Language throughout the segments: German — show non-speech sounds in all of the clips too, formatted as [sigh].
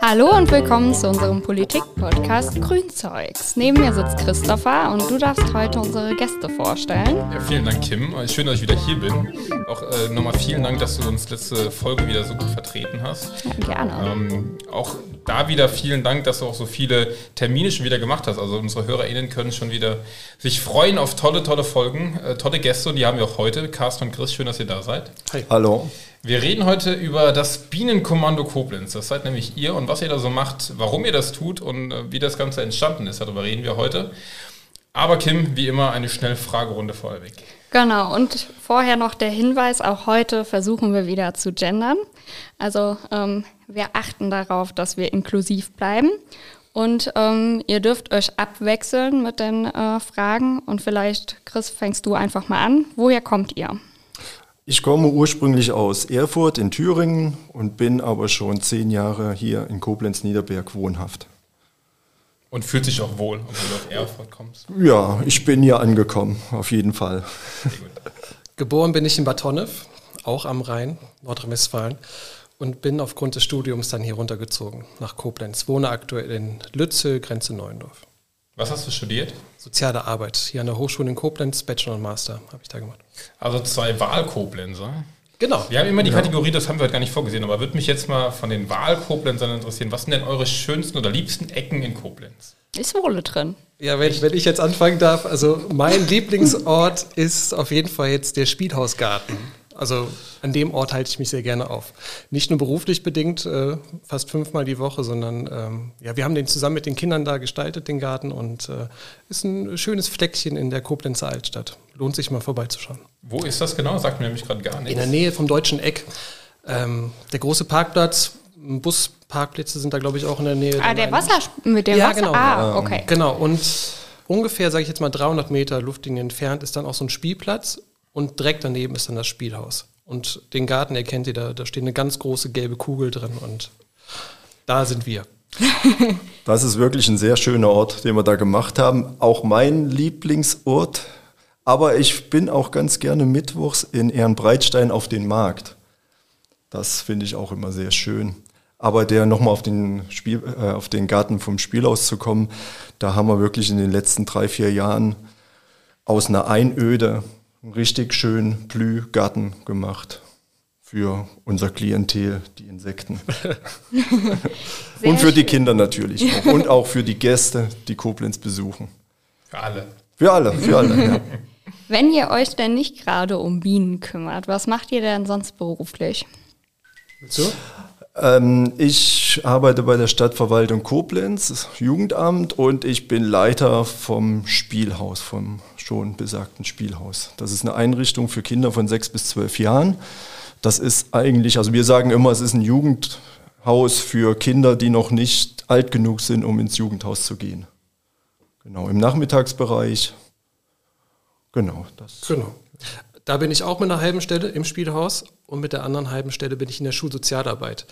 Hallo und willkommen zu unserem Politik-Podcast Grünzeugs. Neben mir sitzt Christopher und du darfst heute unsere Gäste vorstellen. Ja, vielen Dank, Kim. Schön, dass ich wieder hier bin. Auch äh, nochmal vielen Dank, dass du uns letzte Folge wieder so gut vertreten hast. Ja, gerne. Ähm, auch da wieder vielen Dank, dass du auch so viele Termine schon wieder gemacht hast. Also unsere HörerInnen können schon wieder sich freuen auf tolle, tolle Folgen, äh, tolle Gäste und die haben wir auch heute. Carsten und Chris, schön, dass ihr da seid. Hi. Hallo. Wir reden heute über das Bienenkommando Koblenz. Das seid nämlich ihr und was ihr da so macht, warum ihr das tut und äh, wie das Ganze entstanden ist. Darüber reden wir heute. Aber Kim, wie immer, eine schnelle Fragerunde vorweg. Genau, und vorher noch der Hinweis, auch heute versuchen wir wieder zu gendern. Also ähm, wir achten darauf, dass wir inklusiv bleiben. Und ähm, ihr dürft euch abwechseln mit den äh, Fragen. Und vielleicht, Chris, fängst du einfach mal an. Woher kommt ihr? Ich komme ursprünglich aus Erfurt in Thüringen und bin aber schon zehn Jahre hier in Koblenz-Niederberg wohnhaft. Und fühlt sich auch wohl, obwohl du aus Erfurt kommst? Ja, ich bin hier angekommen, auf jeden Fall. Geboren bin ich in Bad Honnef, auch am Rhein, Nordrhein-Westfalen, und bin aufgrund des Studiums dann hier runtergezogen nach Koblenz. Wohne aktuell in Lützel, Grenze Neuendorf. Was hast du studiert? Soziale Arbeit. Hier an der Hochschule in Koblenz, Bachelor und Master habe ich da gemacht. Also zwei Wahlkoblenzer. Genau. Wir haben immer die ja. Kategorie, das haben wir heute gar nicht vorgesehen, aber würde mich jetzt mal von den Wahlkoblenzern interessieren. Was sind denn eure schönsten oder liebsten Ecken in Koblenz? Ist Wohle drin. Ja, wenn, wenn ich jetzt anfangen darf, also mein [laughs] Lieblingsort ist auf jeden Fall jetzt der Spielhausgarten. Also an dem Ort halte ich mich sehr gerne auf. Nicht nur beruflich bedingt, äh, fast fünfmal die Woche, sondern ähm, ja, wir haben den zusammen mit den Kindern da gestaltet, den Garten, und äh, ist ein schönes Fleckchen in der Koblenzer Altstadt. Lohnt sich mal vorbeizuschauen. Wo ist das genau? Sagt mir nämlich gerade gar nichts. In der Nähe vom Deutschen Eck. Ähm, der große Parkplatz, Busparkplätze sind da, glaube ich, auch in der Nähe. Ah, der Wasser mit dem ja, Wasser. Genau. Ah, okay. Genau, und ungefähr, sage ich jetzt mal, 300 Meter Luftlinie entfernt ist dann auch so ein Spielplatz und direkt daneben ist dann das Spielhaus. Und den Garten erkennt ihr, da, da steht eine ganz große gelbe Kugel drin und da sind wir. [laughs] Das ist wirklich ein sehr schöner Ort, den wir da gemacht haben. Auch mein Lieblingsort. Aber ich bin auch ganz gerne mittwochs in Ehrenbreitstein auf den Markt. Das finde ich auch immer sehr schön. Aber der nochmal auf den äh, auf den Garten vom Spielhaus zu kommen, da haben wir wirklich in den letzten drei, vier Jahren aus einer Einöde richtig schönen Blühgarten gemacht für unser Klientel, die Insekten. [laughs] und für die Kinder natürlich auch. [laughs] Und auch für die Gäste, die Koblenz besuchen. Für alle. Für alle, für alle, ja. [laughs] Wenn ihr euch denn nicht gerade um Bienen kümmert, was macht ihr denn sonst beruflich? So? Ähm, ich arbeite bei der Stadtverwaltung Koblenz, Jugendamt, und ich bin Leiter vom Spielhaus, vom schon besagten Spielhaus. Das ist eine Einrichtung für Kinder von sechs bis zwölf Jahren. Das ist eigentlich, also wir sagen immer, es ist ein Jugendhaus für Kinder, die noch nicht alt genug sind, um ins Jugendhaus zu gehen. Genau, im Nachmittagsbereich. Genau, das. Genau. Da bin ich auch mit einer halben Stelle im Spielhaus und mit der anderen halben Stelle bin ich in der Schulsozialarbeit.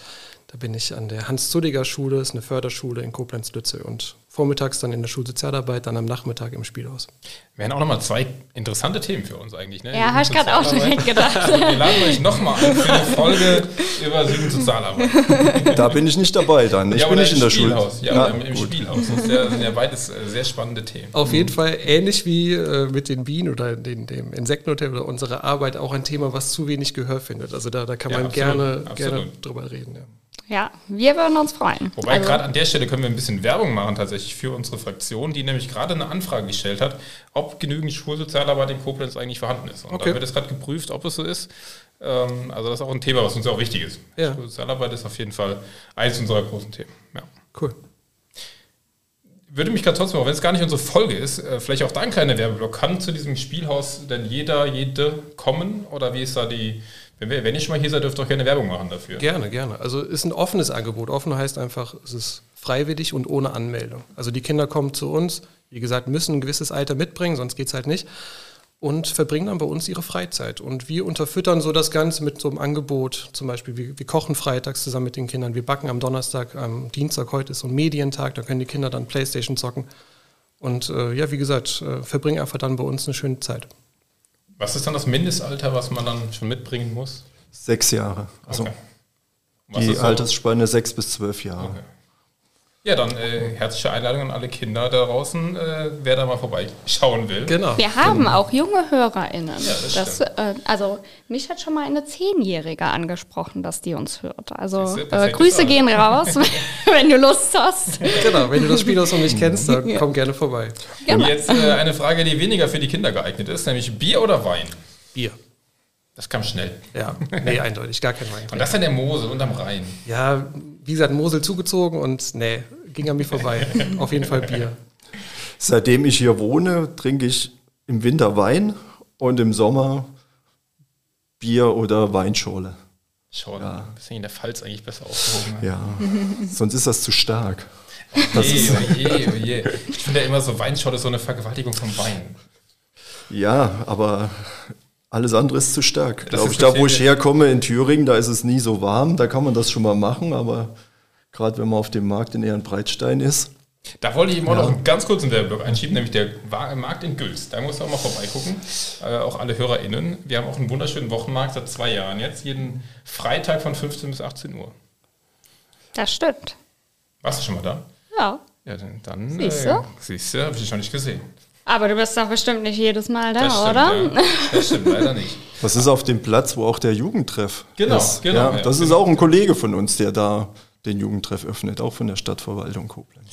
Da bin ich an der Hans-Zudiger-Schule, ist eine Förderschule in Koblenz-Lütze und vormittags dann in der Schulsozialarbeit, dann am Nachmittag im Spielhaus. Wären auch nochmal zwei interessante Themen für uns eigentlich. Ne? Ja, habe ich gerade auch direkt gedacht. Also, wir laden euch nochmal ein für eine [laughs] Folge über Jugendsozialarbeit. Da bin ich nicht dabei dann. Ich ja, bin nicht in der Schule. Ja, ja, im, im Spielhaus. Das, sind ja beides sehr spannende Themen. Auf jeden Fall ähnlich wie äh, mit den Bienen oder den, dem Insektenhotel oder unserer Arbeit auch ein Thema, was zu wenig Gehör findet. Also da, da kann man absolut, gerne, absolut. gerne drüber reden. Ja. Ja, wir würden uns freuen. Wobei also. gerade an der Stelle können wir ein bisschen Werbung machen tatsächlich für unsere Fraktion, die nämlich gerade eine Anfrage gestellt hat, ob genügend Schulsozialarbeit in Koblenz eigentlich vorhanden ist. Und okay. da wird es gerade geprüft, ob es so ist. Ähm, also das ist auch ein Thema, was uns auch wichtig ist. Ja. Schulsozialarbeit ist auf jeden Fall eines unserer großen Themen. Ja. Cool. Würde mich gerade trotzdem, auch wenn es gar nicht unsere Folge ist, äh, vielleicht auch dein kleiner Werbeblock. Kann zu diesem Spielhaus denn jeder, jede kommen? Oder wie ist da die, wenn, ihr schon mal hier seid, dürft ihr auch gerne Werbung machen dafür. Gerne, gerne. Also ist ein offenes Angebot. Offen heißt einfach, es ist freiwillig und ohne Anmeldung. Also die Kinder kommen zu uns, wie gesagt, müssen ein gewisses Alter mitbringen, sonst geht es halt nicht. Und verbringen dann bei uns ihre Freizeit. Und wir unterfüttern so das Ganze mit so einem Angebot. Zum Beispiel, wir, wir kochen freitags zusammen mit den Kindern, wir backen am Donnerstag, am Dienstag, heute ist so ein Medientag, da können die Kinder dann Playstation zocken. Und äh, ja, wie gesagt, äh, verbringen einfach dann bei uns eine schöne Zeit. Was ist dann das Mindestalter, was man dann schon mitbringen muss? Sechs Jahre. Also okay. die? Altersspanne sechs bis zwölf Jahre. Okay. Ja, dann äh, herzliche Einladung an alle Kinder da draußen, äh, wer da mal vorbeischauen will. Genau. Wir haben genau. auch junge HörerInnen. Ja, das das, äh, also mich hat schon mal eine Zehnjährige angesprochen, dass die uns hört. Also äh, Grüße gehen raus, [laughs] wenn du Lust hast. Genau, wenn du das Spiel aus noch nicht kennst, dann ja. komm gerne vorbei. Genau. Und jetzt äh, eine Frage, die weniger für die Kinder geeignet ist, nämlich Bier oder Wein? Bier. Das kam schnell. Ja, nee, eindeutig, gar kein Wein. Und das in der Mosel unterm Rhein. Ja, wie gesagt, Mosel zugezogen und nee, ging an mir vorbei. Auf jeden Fall Bier. Seitdem ich hier wohne, trinke ich im Winter Wein und im Sommer Bier oder Weinschorle. Schorle, ja. bisschen in der Pfalz eigentlich besser aufgehoben. Ja, sonst ist das zu stark. Oh je, oh je, oh je. Ich finde ja immer so, Weinschorle ist so eine Vergewaltigung von Wein. Ja, aber alles andere ist zu stark. Glaube ich, da wo ich herkomme in Thüringen, da ist es nie so warm, da kann man das schon mal machen, aber gerade wenn man auf dem Markt in Ehrenbreitstein ist. Da wollte ich immer ja. noch einen ganz kurzen Werbeblock einschieben, nämlich der Markt in Gülz. Da muss du auch mal vorbeigucken. Äh, auch alle HörerInnen. Wir haben auch einen wunderschönen Wochenmarkt seit zwei Jahren jetzt, jeden Freitag von 15 bis 18 Uhr. Das stimmt. Warst du schon mal da? Ja. Ja, dann, dann siehst du, äh, siehst du habe ich dich noch nicht gesehen. Aber du bist doch bestimmt nicht jedes Mal da, das stimmt, oder? Ja. Das stimmt leider nicht. Das ist auf dem Platz, wo auch der Jugendtreff genau, ist. Genau, ja, das ja, ist genau. auch ein Kollege von uns, der da den Jugendtreff öffnet, auch von der Stadtverwaltung Koblenz.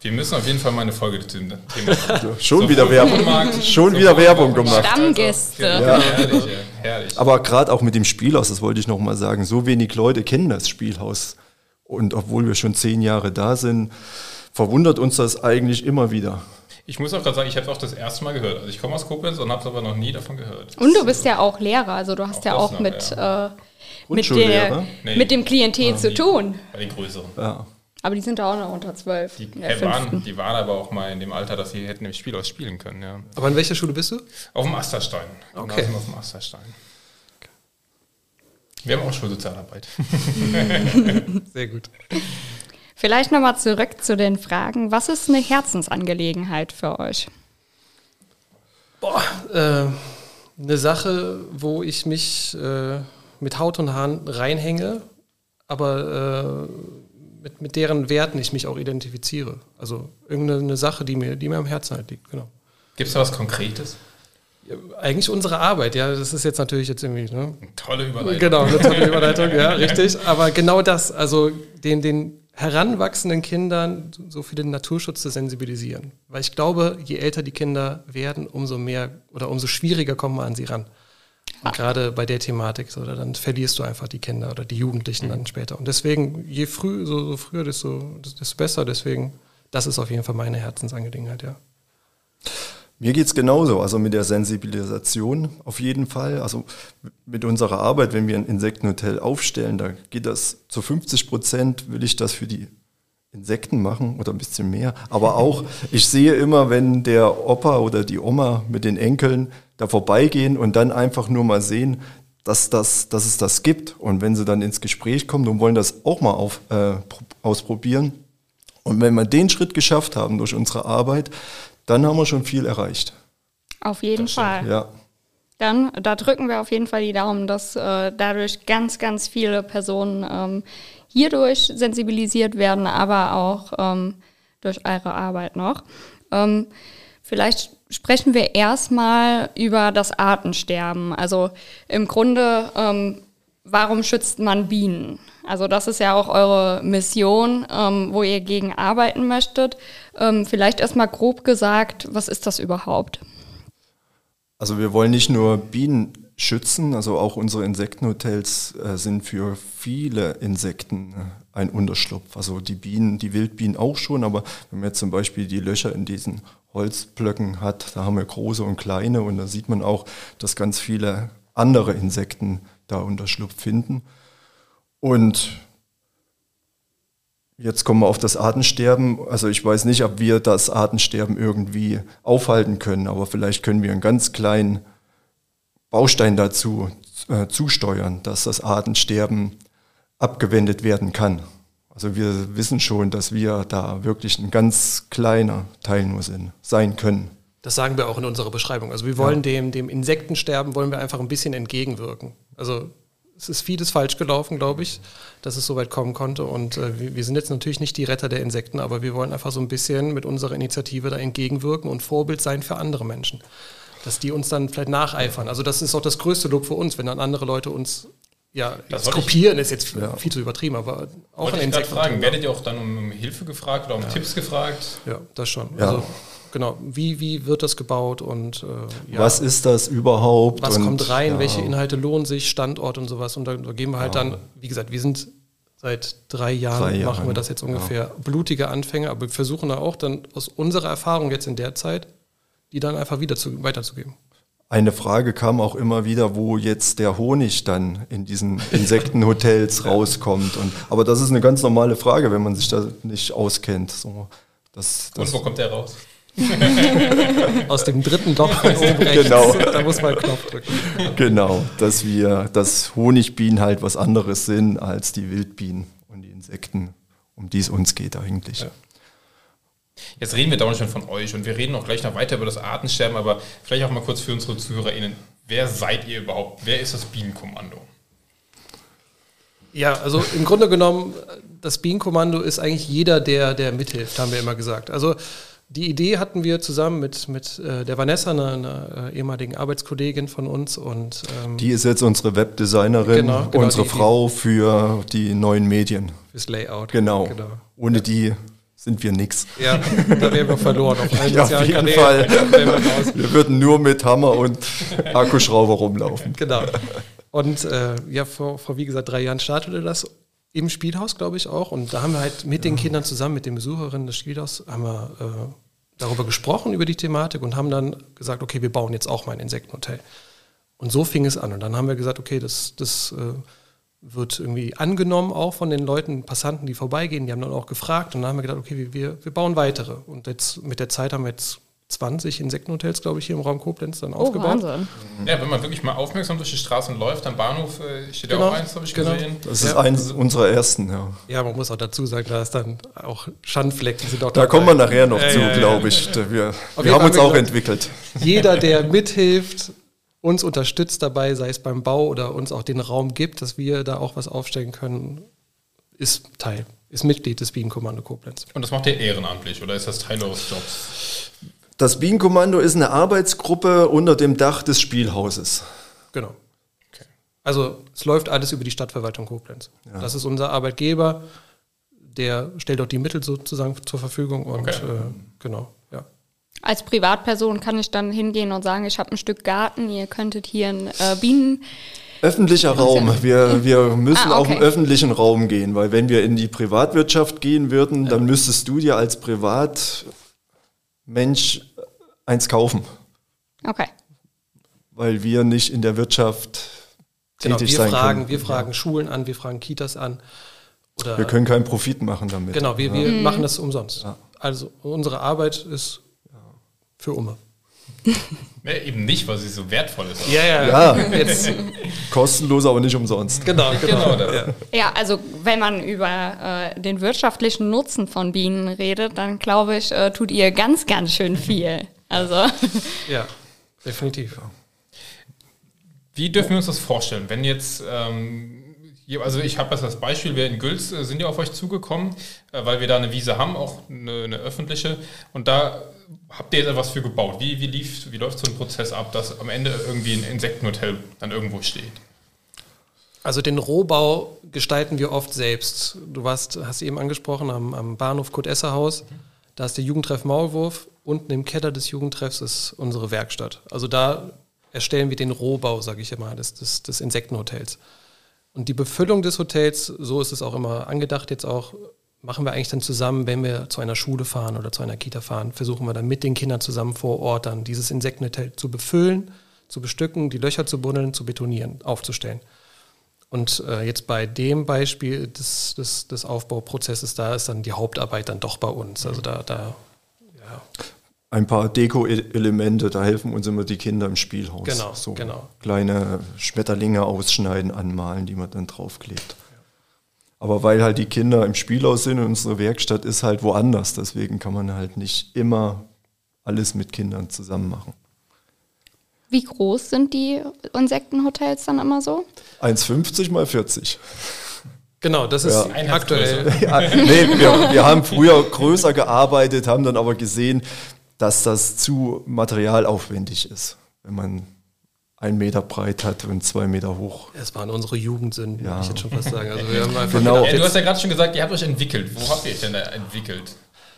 Wir müssen auf jeden Fall mal eine Folge zu dem Thema [laughs] machen. schon so wieder Werbung, Markt, [laughs] schon wieder Werbung gemacht. Stammgäste. Also, ja. herrlich, herrlich. Aber gerade auch mit dem Spielhaus, das wollte ich noch mal sagen, so wenig Leute kennen das Spielhaus. Und obwohl wir schon zehn Jahre da sind, verwundert uns das eigentlich immer wieder. Ich muss auch gerade sagen, ich habe es auch das erste Mal gehört. Also ich komme aus Koblenz und habe es aber noch nie davon gehört. Und du bist ja auch Lehrer, also du hast auch ja auch noch, mit, ja. Äh, mit, der, nee. mit dem Klientel ja, zu tun. Bei den größeren. Ja. Aber die sind da auch noch unter zwölf. Die, waren, die waren aber auch mal in dem Alter, dass sie hätten im Spiel ausspielen können. Ja. Aber in welcher Schule bist du? Auf dem Asterstein. Okay. Auf dem Asterstein. Wir haben auch Schulsozialarbeit. [laughs] Sehr gut. Vielleicht nochmal zurück zu den Fragen. Was ist eine Herzensangelegenheit für euch? Boah, äh, eine Sache, wo ich mich äh, mit Haut und Haaren reinhänge, aber äh, mit, mit deren Werten ich mich auch identifiziere. Also irgendeine Sache, die mir, die mir am Herzen halt liegt, genau. Gibt es da was Konkretes? Ja, eigentlich unsere Arbeit, ja, das ist jetzt natürlich jetzt irgendwie. Ne? Tolle Überleitung. Genau, eine tolle Überleitung, ja, [laughs] richtig. Aber genau das, also den, den heranwachsenden Kindern so für den Naturschutz zu sensibilisieren. Weil ich glaube, je älter die Kinder werden, umso mehr oder umso schwieriger kommen wir an sie ran. Und gerade bei der Thematik, so, dann verlierst du einfach die Kinder oder die Jugendlichen mhm. dann später. Und deswegen, je früh, so, so früher, desto, desto besser. Deswegen, das ist auf jeden Fall meine Herzensangelegenheit, ja. Mir geht es genauso, also mit der Sensibilisation auf jeden Fall. Also mit unserer Arbeit, wenn wir ein Insektenhotel aufstellen, da geht das zu 50 Prozent, will ich das für die Insekten machen oder ein bisschen mehr. Aber auch, [laughs] ich sehe immer, wenn der Opa oder die Oma mit den Enkeln da vorbeigehen und dann einfach nur mal sehen, dass, das, dass es das gibt. Und wenn sie dann ins Gespräch kommen und wollen das auch mal auf, äh, ausprobieren. Und wenn wir den Schritt geschafft haben durch unsere Arbeit, dann haben wir schon viel erreicht. Auf jeden das Fall. Ja. Dann, da drücken wir auf jeden Fall die Daumen, dass äh, dadurch ganz, ganz viele Personen ähm, hierdurch sensibilisiert werden, aber auch ähm, durch eure Arbeit noch. Ähm, vielleicht sprechen wir erstmal über das Artensterben. Also im Grunde, ähm, warum schützt man Bienen? Also das ist ja auch eure Mission, ähm, wo ihr gegen arbeiten möchtet. Ähm, vielleicht erstmal grob gesagt, was ist das überhaupt? Also wir wollen nicht nur Bienen schützen, also auch unsere Insektenhotels äh, sind für viele Insekten äh, ein Unterschlupf. Also die Bienen, die Wildbienen auch schon, aber wenn man jetzt zum Beispiel die Löcher in diesen Holzblöcken hat, da haben wir große und kleine und da sieht man auch, dass ganz viele andere Insekten da Unterschlupf finden. Und jetzt kommen wir auf das Artensterben. Also ich weiß nicht, ob wir das Artensterben irgendwie aufhalten können, aber vielleicht können wir einen ganz kleinen Baustein dazu äh, zusteuern, dass das Artensterben abgewendet werden kann. Also wir wissen schon, dass wir da wirklich ein ganz kleiner Teil nur sind, sein können. Das sagen wir auch in unserer Beschreibung. Also wir wollen ja. dem, dem Insektensterben wollen wir einfach ein bisschen entgegenwirken. Also es ist vieles falsch gelaufen, glaube ich, dass es so weit kommen konnte. Und äh, wir, wir, sind jetzt natürlich nicht die Retter der Insekten, aber wir wollen einfach so ein bisschen mit unserer Initiative da entgegenwirken und Vorbild sein für andere Menschen. Dass die uns dann vielleicht nacheifern. Also das ist auch das größte Lob für uns, wenn dann andere Leute uns ja, das kopieren ist jetzt ja. viel zu übertrieben, aber auch an Insekten. fragen, werdet ihr auch dann um Hilfe gefragt oder um ja. Tipps gefragt? Ja, das schon. Ja. Also genau, wie, wie wird das gebaut und äh, ja, was ist das überhaupt? Was und, kommt rein, ja. welche Inhalte lohnen sich, Standort und sowas. Und da, da geben wir halt dann, wie gesagt, wir sind seit drei Jahren, drei Jahre, machen wir das jetzt ungefähr, blutige Anfänge, aber wir versuchen da auch dann aus unserer Erfahrung jetzt in der Zeit, die dann einfach wieder zu, weiterzugeben. Eine Frage kam auch immer wieder, wo jetzt der Honig dann in diesen Insektenhotels [laughs] rauskommt. Und, aber das ist eine ganz normale Frage, wenn man sich da nicht auskennt. So, das, das Und wo kommt der raus? [laughs] Aus dem dritten Loch von oben rechts. Genau. Da muss man einen Knopf drücken. Genau, dass wir, dass Honigbienen halt was anderes sind als die Wildbienen und die Insekten, um die es uns geht eigentlich. Ja. Jetzt reden wir dauernd schon von euch und wir reden auch gleich noch weiter über das Artensterben, aber vielleicht auch mal kurz für unsere ZuhörerInnen. Wer seid ihr überhaupt? Wer ist das Bienenkommando? Ja, also im Grunde genommen, das Bienenkommando ist eigentlich jeder, der, der mithilft, haben wir immer gesagt. Also die Idee hatten wir zusammen mit, mit äh, der Vanessa, einer, einer äh, ehemaligen Arbeitskollegin von uns. Und, ähm, die ist jetzt unsere Webdesignerin, genau, genau unsere die, Frau für die neuen Medien. Fürs Layout. Genau. genau. Ohne die sind wir nix. Ja, da wären wir verloren. Auf, allen [laughs] ja, auf jeden Kanälen Fall. [laughs] Wir, wir würden nur mit Hammer und Akkuschrauber rumlaufen. [laughs] Genau. Und äh, ja, vor, vor, wie gesagt, drei Jahren startete das im Spielhaus, glaube ich auch. Und da haben wir halt mit den Kindern zusammen, mit den Besucherinnen des Spielhauses, haben wir äh, darüber gesprochen, über die Thematik und haben dann gesagt, okay, wir bauen jetzt auch mal ein Insektenhotel. Und so fing es an. Und dann haben wir gesagt, okay, das, das äh, wird irgendwie angenommen auch von den Leuten, Passanten, die vorbeigehen. Die haben dann auch gefragt und dann haben wir gedacht, okay, wir, wir bauen weitere. Und jetzt mit der Zeit haben wir jetzt 20 Insektenhotels, glaube ich, hier im Raum Koblenz dann oh, aufgebaut. Wahnsinn. Ja, wenn man wirklich mal aufmerksam durch die Straßen läuft, am Bahnhof äh, steht genau, ja auch eins, habe ich genau. gesehen. Das ist ja. eins unserer ersten, ja. Ja, man muss auch dazu sagen, da ist dann auch Schandflecken sind auch Da kommen wir nachher noch äh, zu, ja, glaube ich. Wir, wir haben uns auch gesagt, entwickelt. Jeder, der [laughs] mithilft, uns unterstützt dabei, sei es beim Bau oder uns auch den Raum gibt, dass wir da auch was aufstellen können, ist Teil, ist Mitglied des Bienenkommando Koblenz. Und das macht ihr ehrenamtlich oder ist das Teil eures Jobs? Das Bienenkommando ist eine Arbeitsgruppe unter dem Dach des Spielhauses. Genau. Okay. Also es läuft alles über die Stadtverwaltung Koblenz. Ja. Das ist unser Arbeitgeber, der stellt auch die Mittel sozusagen zur Verfügung und okay. äh, genau, ja. Als Privatperson kann ich dann hingehen und sagen, ich habe ein Stück Garten, ihr könntet hier ein äh, Bienen. Öffentlicher Raum. Wir, wir müssen ah, okay. auf den öffentlichen Raum gehen, weil wenn wir in die Privatwirtschaft gehen würden, dann müsstest du dir als Privatmensch eins kaufen. Okay. Weil wir nicht in der Wirtschaft genau, tätig wir sein fragen, können. Wir fragen Schulen an, wir fragen Kitas an. Oder wir können keinen Profit machen damit. Genau, wir, wir mhm. machen das umsonst. Ja. Also unsere Arbeit ist für Umme. [laughs] Nee, eben nicht, weil sie so wertvoll ist. Ja, ja. ja. [laughs] Jetzt. Kostenlos, aber nicht umsonst. Genau, genau. genau ja. ja. also wenn man über äh, den wirtschaftlichen Nutzen von Bienen redet, dann glaube ich, äh, tut ihr ganz, ganz schön viel. Also. [laughs] Ja, definitiv. Wie dürfen wir uns das vorstellen, wenn jetzt, ähm, also ich habe das Beispiel, wir in Gülz äh, sind ja auf euch zugekommen, äh, weil wir da eine Wiese haben, auch eine, eine öffentliche, und da habt ihr jetzt etwas für gebaut? Wie, wie, lief, wie läuft so ein Prozess ab, dass am Ende irgendwie ein Insektenhotel dann irgendwo steht? Also den Rohbau gestalten wir oft selbst. Du warst, hast eben angesprochen, am, am Bahnhof Kurt-Esser-Haus. Da ist der Jugendtreff Maulwurf. Unten im Keller des Jugendtreffs ist unsere Werkstatt. Also da erstellen wir den Rohbau, sage ich immer, des, des, des Insektenhotels. Und die Befüllung des Hotels, so ist es auch immer angedacht, jetzt auch machen wir eigentlich dann zusammen, wenn wir zu einer Schule fahren oder zu einer Kita fahren, versuchen wir dann mit den Kindern zusammen vor Ort dann dieses Insektenhotel zu befüllen, zu bestücken, die Löcher zu buddeln, zu betonieren, aufzustellen. Und äh, jetzt bei dem Beispiel des, des, des Aufbauprozesses, da ist dann die Hauptarbeit dann doch bei uns. Also da, da ja. Ein paar Deko-Elemente, da helfen uns immer die Kinder im Spielhaus. Genau, so genau. Kleine Schmetterlinge ausschneiden, anmalen, die man dann draufklebt. Aber weil halt die Kinder im Spielhaus sind und unsere Werkstatt ist halt woanders, deswegen kann man halt nicht immer alles mit Kindern zusammen machen. Wie groß sind die Insektenhotels dann immer so? 1,50 mal 40. Genau, das ist Ja. aktuell. [laughs] Ja, nee, wir, wir haben früher größer gearbeitet, haben dann aber gesehen, dass das zu materialaufwendig ist, wenn man einen Meter breit hat und zwei Meter hoch. Es waren unsere Jugendsünden, Ja. würde ich jetzt schon fast sagen. Also wir haben einfach Genau. gedacht, Ja, du hast ja gerade schon gesagt, ihr habt euch entwickelt. Wo habt ihr euch denn da entwickelt?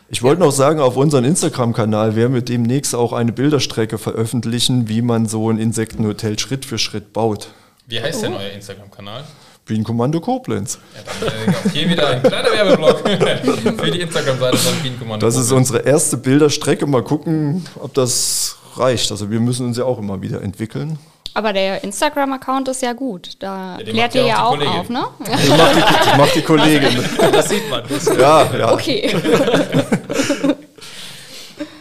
Ich wollte noch sagen, auf unserem Instagram-Kanal werden wir demnächst auch eine Bilderstrecke veröffentlichen, wie man so ein Insektenhotel Schritt für Schritt baut. Wie heißt denn euer Instagram-Kanal? Bienenkommando Koblenz. Ja, dann äh, auch hier wieder ein kleiner Werbeblock [laughs] für die Instagram-Seite von Bienenkommando. Das ist unsere erste Bilderstrecke. Mal gucken, ob das reicht. Also wir müssen uns ja auch immer wieder entwickeln. Aber der Instagram-Account ist ja gut. Da Ja, klärt ihr ja auch auch auf, ne? Das macht die, das macht die Kollegin. das sieht man. Das, Ja, ja. Okay. [laughs]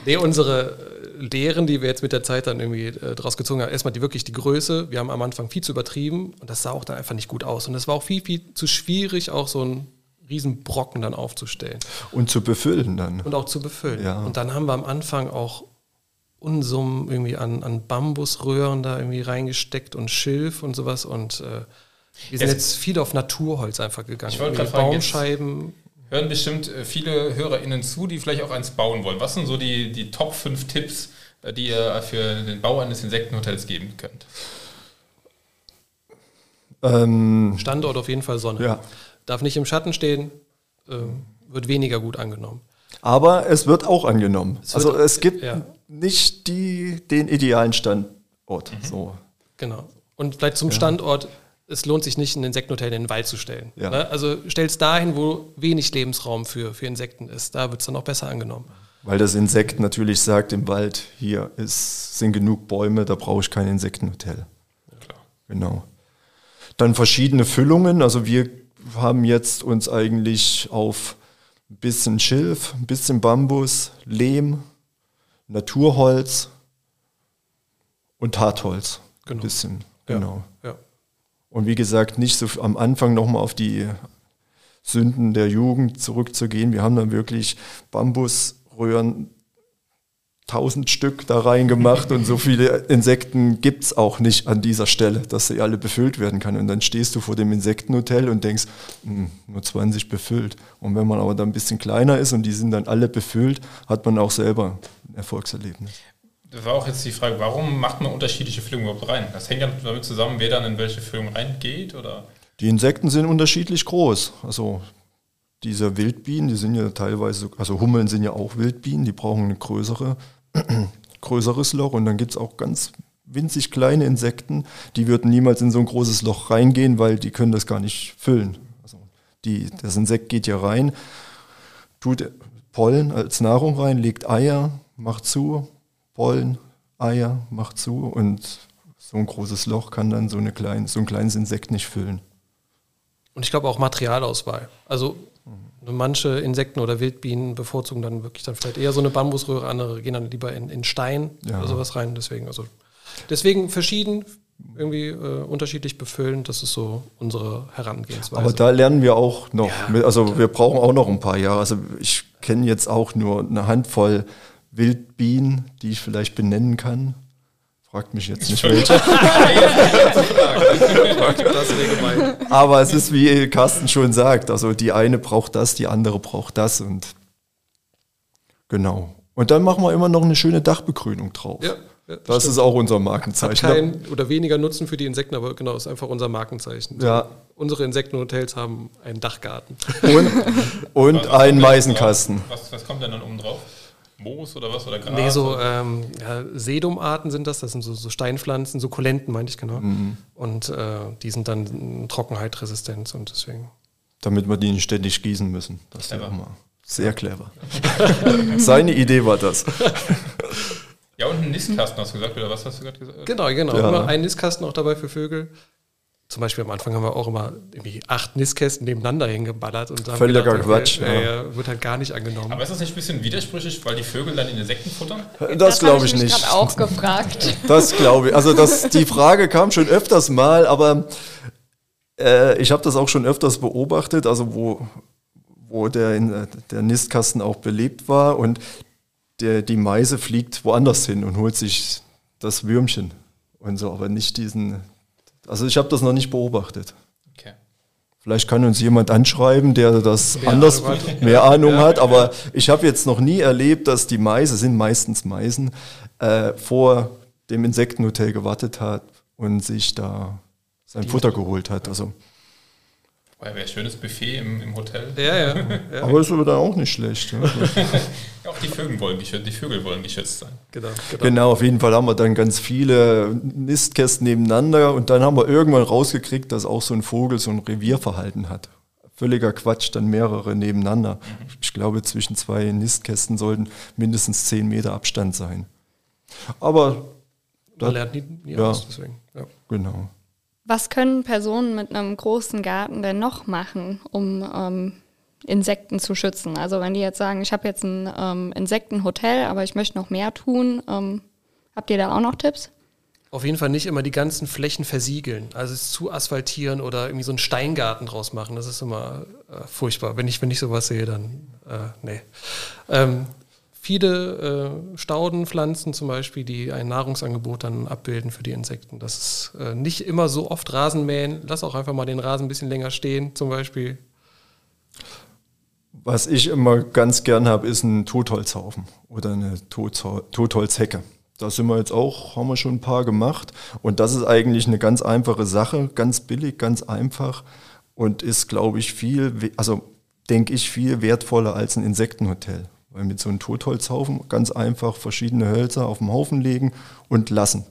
nee, unsere äh, Lehren, die wir jetzt mit der Zeit dann irgendwie äh, draus gezogen haben, erstmal die wirklich die Größe. Wir haben am Anfang viel zu übertrieben und das sah auch dann einfach nicht gut aus. Und es war auch viel, viel zu schwierig, auch so einen riesen Brocken dann aufzustellen Und zu befüllen dann. und auch zu befüllen. Ja. Und dann haben wir am Anfang auch Unsummen irgendwie an, an Bambusröhren da irgendwie reingesteckt und Schilf und sowas. Und äh, wir sind Es- jetzt viel auf Naturholz einfach gegangen. Ich wollte gerade fragen, jetzt- Baumscheiben. Hören bestimmt äh, viele HörerInnen zu, die vielleicht auch eins bauen wollen. Was sind so die, die Top 5 Tipps, äh, die ihr für den Bau eines Insektenhotels geben könnt? Ähm, Standort auf jeden Fall Sonne. Ja. Darf nicht im Schatten stehen, äh, wird weniger gut angenommen. aber es wird auch angenommen. Es also wird- es gibt ja. Nicht die, den idealen Standort. So. Genau. Und vielleicht zum Standort, es lohnt sich nicht, ein Insektenhotel in den Wald zu stellen. Ja. Ne? Also stell's dahin, wo wenig Lebensraum für, für Insekten ist. Da wird es dann auch besser angenommen. Weil das Insekt natürlich sagt im Wald, hier ist, sind genug Bäume, da brauche ich kein Insektenhotel. Klar. Genau. Dann verschiedene Füllungen. Also wir haben jetzt uns eigentlich auf ein bisschen Schilf, ein bisschen Bambus, Lehm, Naturholz und Hartholz. Genau. Ein bisschen. Ja. Genau. Ja. Und wie gesagt, nicht so am Anfang nochmal auf die Sünden der Jugend zurückzugehen. Wir haben dann wirklich Bambusröhren, tausend Stück da reingemacht und so viele Insekten gibt es auch nicht an dieser Stelle, dass sie alle befüllt werden kann. Und dann stehst du vor dem Insektenhotel und denkst, "Hm, nur 20 befüllt. Und wenn man aber dann ein bisschen kleiner ist und die sind dann alle befüllt, hat man auch selber ein Erfolgserlebnis. Das war auch jetzt die Frage, warum macht man unterschiedliche Füllungen überhaupt rein? Das hängt ja damit zusammen, wer dann in welche Füllung reingeht oder? Die Insekten sind unterschiedlich groß. Also diese Wildbienen, die sind ja teilweise, also Hummeln sind ja auch Wildbienen, die brauchen eine größere, größeres Loch und dann gibt es auch ganz winzig kleine Insekten, die würden niemals in so ein großes Loch reingehen, weil die können das gar nicht füllen. Also die, das Insekt geht ja rein, tut Pollen als Nahrung rein, legt Eier, macht zu, Pollen, Eier, macht zu und so ein großes Loch kann dann so, eine klein, so ein kleines Insekt nicht füllen. Und ich glaube auch Materialauswahl. Also manche Insekten oder Wildbienen bevorzugen dann wirklich dann vielleicht eher so eine Bambusröhre, andere gehen dann lieber in, in Stein Ja. oder sowas rein. Deswegen, also deswegen verschieden, irgendwie äh, unterschiedlich befüllen. Das ist so unsere Herangehensweise. Aber da lernen wir auch noch. Ja, also wir brauchen auch noch ein paar Jahre. Also ich kenne jetzt auch nur eine Handvoll Wildbienen, die ich vielleicht benennen kann. Fragt mich jetzt nicht welche. [laughs] das. Aber es ist, wie Carsten schon sagt, also die eine braucht das, die andere braucht das und genau. Und dann machen wir immer noch eine schöne Dachbegrünung drauf. Ja, ja, das ist auch unser Hat Markenzeichen. kein oder weniger Nutzen für die Insekten, aber genau, ist einfach unser Markenzeichen. Ja. Unsere Insektenhotels haben einen Dachgarten. Und, und [laughs] einen Meisenkasten. Was, was kommt denn dann oben drauf? Moos oder was? Oder Gras? Nee, so ähm, ja, Sedumarten sind das, das sind so, so Steinpflanzen, so Kolenten, meinte ich genau. Mhm. Und äh, die sind dann Trockenheitresistent und deswegen. Damit wir die nicht ständig gießen müssen. Das ist ja Clever. auch mal sehr clever. [laughs] Seine Idee war das. Ja, und ein Nistkasten hast du gesagt, oder was hast du gerade gesagt? Genau, genau. Ja. Immer ein Nistkasten auch dabei für Vögel. Zum Beispiel am Anfang haben wir auch immer irgendwie acht Nistkästen nebeneinander hingeballert und haben Völliger gedacht, Quatsch, Okay, ja. äh, wird halt gar nicht angenommen. Aber ist das nicht ein bisschen widersprüchlich, weil die Vögel dann Insekten futtern? Das, glaube ich hab nicht. gerade auch gefragt. [laughs] Das glaube ich. Also das, die Frage kam schon öfters mal, aber äh, ich habe das auch schon öfters beobachtet, also wo, wo der, der Nistkasten auch belebt war und der, die Meise fliegt woanders hin und holt sich das Würmchen. und so, aber nicht diesen. Also ich habe das noch nicht beobachtet. Okay. Vielleicht kann uns jemand anschreiben, der das mehr anders Ahnung [laughs] mehr Ahnung ja, hat, aber ja. ich habe jetzt noch nie erlebt, dass die Meise, sind meistens Meisen, äh, vor dem Insektenhotel gewartet hat und sich da sein die Futter geholt hat. Also Wäre ein schönes Buffet im, im Hotel. Ja, ja. ja. [laughs] Aber ist aber dann auch nicht schlecht. [laughs] Die Vögel, wollen geschützt, die Vögel wollen geschützt sein. Genau, genau. genau, auf jeden Fall haben wir dann ganz viele Nistkästen nebeneinander und dann haben wir irgendwann rausgekriegt, dass auch so ein Vogel so ein Revierverhalten hat. Völliger Quatsch, dann mehrere nebeneinander. Mhm. Ich glaube, zwischen zwei Nistkästen sollten mindestens zehn Meter Abstand sein. Aber man lernt nie, nie ja, aus, deswegen. Ja. Genau. Was können Personen mit einem großen Garten denn noch machen, um ähm, Insekten zu schützen? Also wenn die jetzt sagen, ich habe jetzt ein ähm, Insektenhotel, aber ich möchte noch mehr tun, ähm, habt ihr da auch noch Tipps? Auf jeden Fall nicht immer die ganzen Flächen versiegeln, also es zu asphaltieren oder irgendwie so einen Steingarten draus machen. Das ist immer äh, furchtbar. Wenn ich, wenn ich sowas sehe, dann äh, nee. Ähm, viele äh, Staudenpflanzen zum Beispiel, die ein Nahrungsangebot dann abbilden für die Insekten. Das ist äh, nicht immer so oft Rasenmähen. Lass auch einfach mal den Rasen ein bisschen länger stehen zum Beispiel. Was ich immer ganz gern habe, ist ein Totholzhaufen oder eine Totholzhecke. Da sind wir jetzt auch, haben wir schon ein paar gemacht. Und das ist eigentlich eine ganz einfache Sache, ganz billig, ganz einfach und ist, glaube ich, viel, also denke ich, viel wertvoller als ein Insektenhotel. Weil mit so einem Totholzhaufen ganz einfach verschiedene Hölzer auf den Haufen legen und lassen.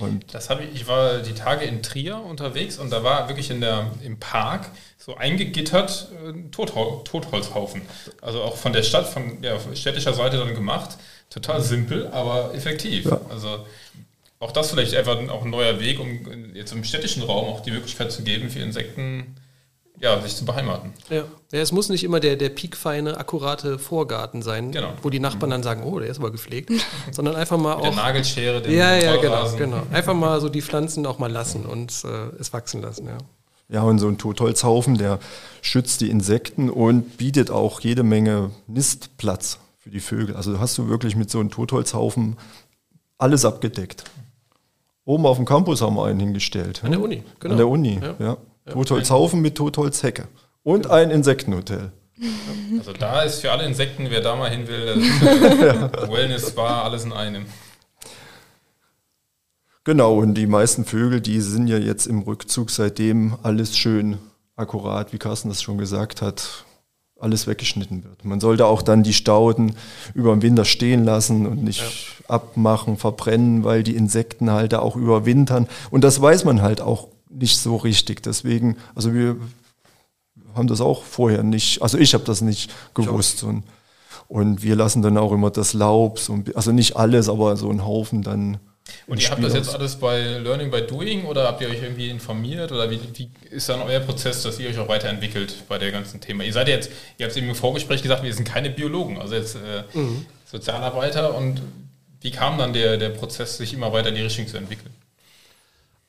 Und das habe ich, ich war die Tage in Trier unterwegs und da war wirklich in der, im Park so eingegittert ein äh, Tothol Totholzhaufen. Also auch von der Stadt, von ja, städtischer Seite dann gemacht. Total simpel, aber effektiv. Ja. Also auch das vielleicht einfach auch ein neuer Weg, um jetzt im städtischen Raum auch die Möglichkeit zu geben, für Insekten ja, sich zu beheimaten. Ja. ja, es muss nicht immer der, der piekfeine, akkurate Vorgarten sein, genau. wo die Nachbarn dann sagen, oh, der ist aber gepflegt, [laughs] sondern einfach mal Mit auch... Der Nagelschere, den Ja, ja, genau, genau. Einfach mal so die Pflanzen auch mal lassen und äh, es wachsen lassen, ja. Ja, und so ein Totholzhaufen, der schützt die Insekten und bietet auch jede Menge Nistplatz für die Vögel. Also hast du wirklich mit so einem Totholzhaufen alles abgedeckt. Oben auf dem Campus haben wir einen hingestellt. An der Uni, genau. An der Uni, ja. ja. Totholzhaufen mit Totholzhecke. Und genau. ein Insektenhotel. Also da ist für alle Insekten, wer da mal hin will, [laughs] [laughs] Wellness war alles in einem. Genau, und die meisten Vögel, die sind ja jetzt im Rückzug, seitdem alles schön akkurat, wie Carsten das schon gesagt hat, alles weggeschnitten wird. Man sollte auch dann die Stauden über den Winter stehen lassen und nicht ja. abmachen, verbrennen, weil die Insekten halt da auch überwintern. Und das weiß man halt auch nicht so richtig. Deswegen, also wir haben das auch vorher nicht, also ich habe das nicht gewusst. Und, und wir lassen dann auch immer das Laub, so, also nicht alles, aber so einen Haufen dann. Und ihr habt das jetzt alles bei Learning by Doing oder habt ihr euch irgendwie informiert oder wie, wie, ist dann euer Prozess, dass ihr euch auch weiterentwickelt bei der ganzen Thema? Ihr seid jetzt, ihr habt es eben im Vorgespräch gesagt, wir sind keine Biologen, also jetzt äh, mhm. Sozialarbeiter und wie kam dann der, der Prozess, sich immer weiter in die Richtung zu entwickeln?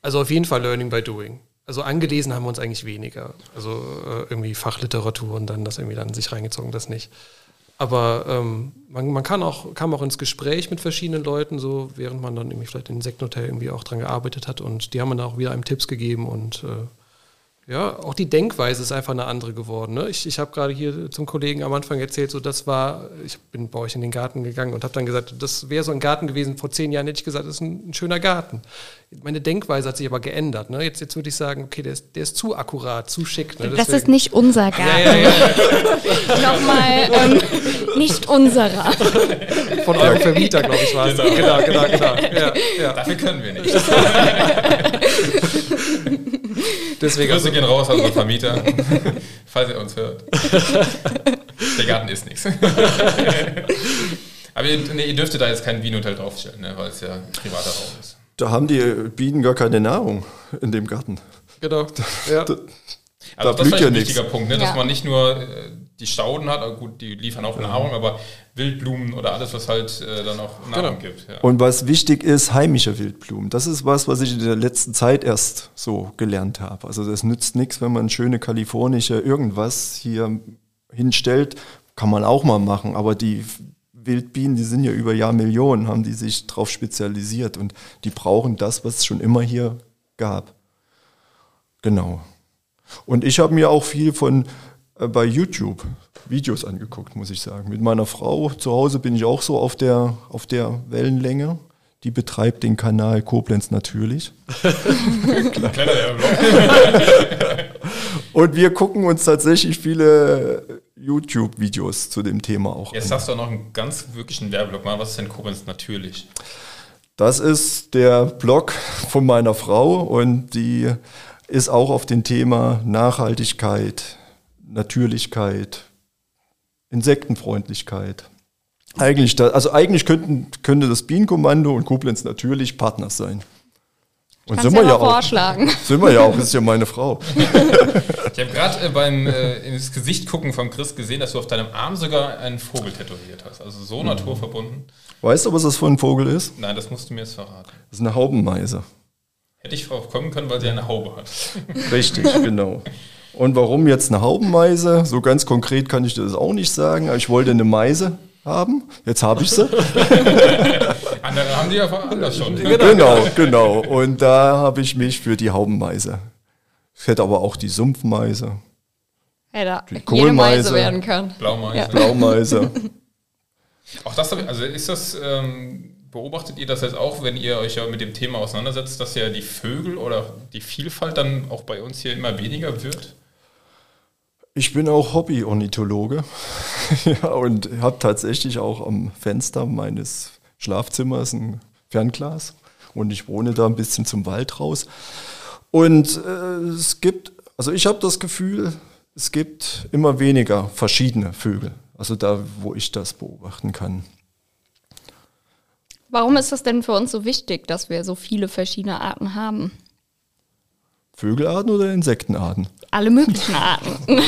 Also auf jeden Fall Learning by Doing. Also angelesen haben wir uns eigentlich weniger. Also äh, irgendwie Fachliteratur und dann das irgendwie dann sich reingezogen, das nicht. Aber ähm, man, man, kann auch, kam auch ins Gespräch mit verschiedenen Leuten, so während man dann irgendwie vielleicht in Insektenhotel irgendwie auch dran gearbeitet hat und die haben dann auch wieder einem Tipps gegeben und äh, ja, auch die Denkweise ist einfach eine andere geworden. Ne? Ich, ich habe gerade hier zum Kollegen am Anfang erzählt, so das war, ich bin bei euch in den Garten gegangen und habe dann gesagt, das wäre so ein Garten gewesen. Vor zehn Jahren hätte ich gesagt, das ist ein, ein schöner Garten. Meine Denkweise hat sich aber geändert. Ne? Jetzt, jetzt würde ich sagen, okay, der ist, der ist zu akkurat, zu schick. Ne? Das ist nicht unser Garten. Ja, ja, ja. [laughs] Nochmal, ähm, nicht unserer. Von eurem Vermieter, glaube ich, war es. Genau, genau, genau. genau. Ja, Dafür können wir nicht. [laughs] Deswegen Grüße also, gehen raus an unsere [laughs] Vermieter, [laughs] falls ihr uns hört. [laughs] Der Garten ist nichts. Aber ihr, nee, ihr dürftet da jetzt kein Bienenhotel draufstellen, ne, weil es ja privater Raum ist. Da haben die Bienen gar keine Nahrung in dem Garten. Genau. Ja. Da, also da das ist ja ein wichtiger Punkt, ne, dass ja. man nicht nur äh, die Stauden hat, gut, die liefern auch Nahrung, aber Wildblumen oder alles, was halt äh, dann auch Nahrung genau. gibt. Ja. Und was wichtig ist, heimische Wildblumen. Das ist was, was ich in der letzten Zeit erst so gelernt habe. Also das nützt nichts, wenn man schöne kalifornische irgendwas hier hinstellt, kann man auch mal machen, aber die Wildbienen, die sind ja über Jahrmillionen, haben die sich darauf spezialisiert und die brauchen das, was es schon immer hier gab. Genau. Und ich habe mir auch viel von bei YouTube Videos angeguckt, muss ich sagen. Mit meiner Frau zu Hause bin ich auch so auf der, auf der Wellenlänge. Die betreibt den Kanal Koblenz natürlich. [laughs] [laughs] Und wir gucken uns tatsächlich viele YouTube-Videos zu dem Thema auch Jetzt an. hast du auch noch einen ganz wirklichen Werbeblock. Mal, was ist denn Koblenz natürlich? Das ist der Blog von meiner Frau und die ist auch auf dem Thema Nachhaltigkeit, Natürlichkeit, Insektenfreundlichkeit. Eigentlich, da, also eigentlich könnten, könnte das Bienenkommando und Koblenz natürlich Partners sein. Und [laughs] sind wir ja, auch. Vorschlagen. Sind wir ja auch, das ist ja meine Frau. ich habe gerade äh, beim äh, ins Gesicht gucken von Chris gesehen, dass du auf deinem Arm sogar einen Vogel tätowiert hast. Also so mhm. naturverbunden. Weißt du, was das für ein Vogel ist? Nein, das musst du mir jetzt verraten. Das ist eine Haubenmeise. Hätte ich drauf kommen können, weil sie eine Haube hat. Richtig, genau. [laughs] Und warum jetzt eine Haubenmeise? So ganz konkret kann ich das auch nicht sagen. Ich wollte eine Meise haben. Jetzt habe ich sie. [laughs] Andere haben die ja anders schon. Genau, genau. Und da habe ich mich für die Haubenmeise. Ich hätte aber auch die Sumpfmeise. Hätte die Kohlmeise werden können. Blaumeise. Ja. Blaumeise. [laughs] Auch das, also ist das, ähm, beobachtet ihr das jetzt auch, wenn ihr euch ja mit dem Thema auseinandersetzt, dass ja die Vögel oder die Vielfalt dann auch bei uns hier immer weniger wird? Ich bin auch Hobby-Ornithologe [laughs] ja, und habe tatsächlich auch am Fenster meines Schlafzimmers ein Fernglas und ich wohne da ein bisschen zum Wald raus. Und äh, es gibt, also ich habe das Gefühl, es gibt immer weniger verschiedene Vögel, also da, wo ich das beobachten kann. Warum ist es denn für uns so wichtig, dass wir so viele verschiedene Arten haben? Vögelarten oder Insektenarten? Alle möglichen Arten. [laughs]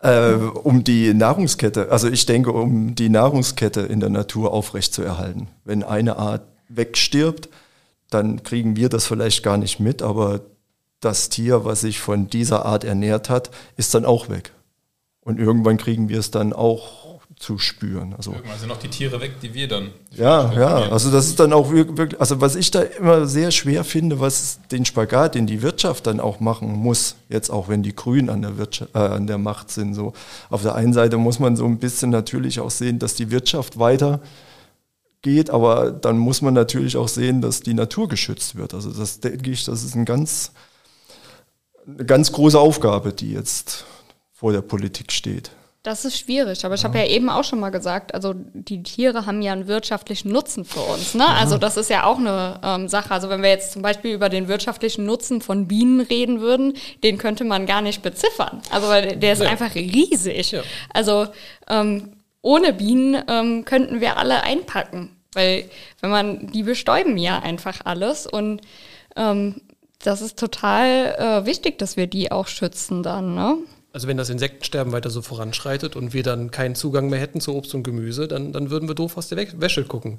äh, um die Nahrungskette, also ich denke, um die Nahrungskette in der Natur aufrechtzuerhalten. Wenn eine Art wegstirbt, dann kriegen wir das vielleicht gar nicht mit, aber das Tier, was sich von dieser Art ernährt hat, ist dann auch weg. Und irgendwann kriegen wir es dann auch zu spüren. Also Irgendwann sind noch die Tiere weg, die wir dann. Ja, ja, also das ist dann auch wirklich, also was ich da immer sehr schwer finde, was den Spagat, den die Wirtschaft dann auch machen muss, jetzt auch wenn die Grünen an der, Wirtschaft, äh, an der Macht sind. So auf der einen Seite muss man so ein bisschen natürlich auch sehen, dass die Wirtschaft weiter geht, aber dann muss man natürlich auch sehen, dass die Natur geschützt wird. Also das denke ich, das ist ein ganz, eine ganz große Aufgabe, die jetzt vor der Politik steht. Das ist schwierig, aber ich habe ja eben auch schon mal gesagt, also die Tiere haben ja einen wirtschaftlichen Nutzen für uns. Ne? Also das ist ja auch eine ähm, Sache. Also wenn wir jetzt zum Beispiel über den wirtschaftlichen Nutzen von Bienen reden würden, den könnte man gar nicht beziffern. Also der ist ja. einfach riesig. Ja. Also ähm, ohne Bienen ähm, könnten wir alle einpacken, weil wenn man, die bestäuben ja einfach alles und ähm, das ist total äh, wichtig, dass wir die auch schützen dann. Ne? Also wenn das Insektensterben weiter so voranschreitet und wir dann keinen Zugang mehr hätten zu Obst und Gemüse, dann, dann würden wir doof aus der Wäsche gucken.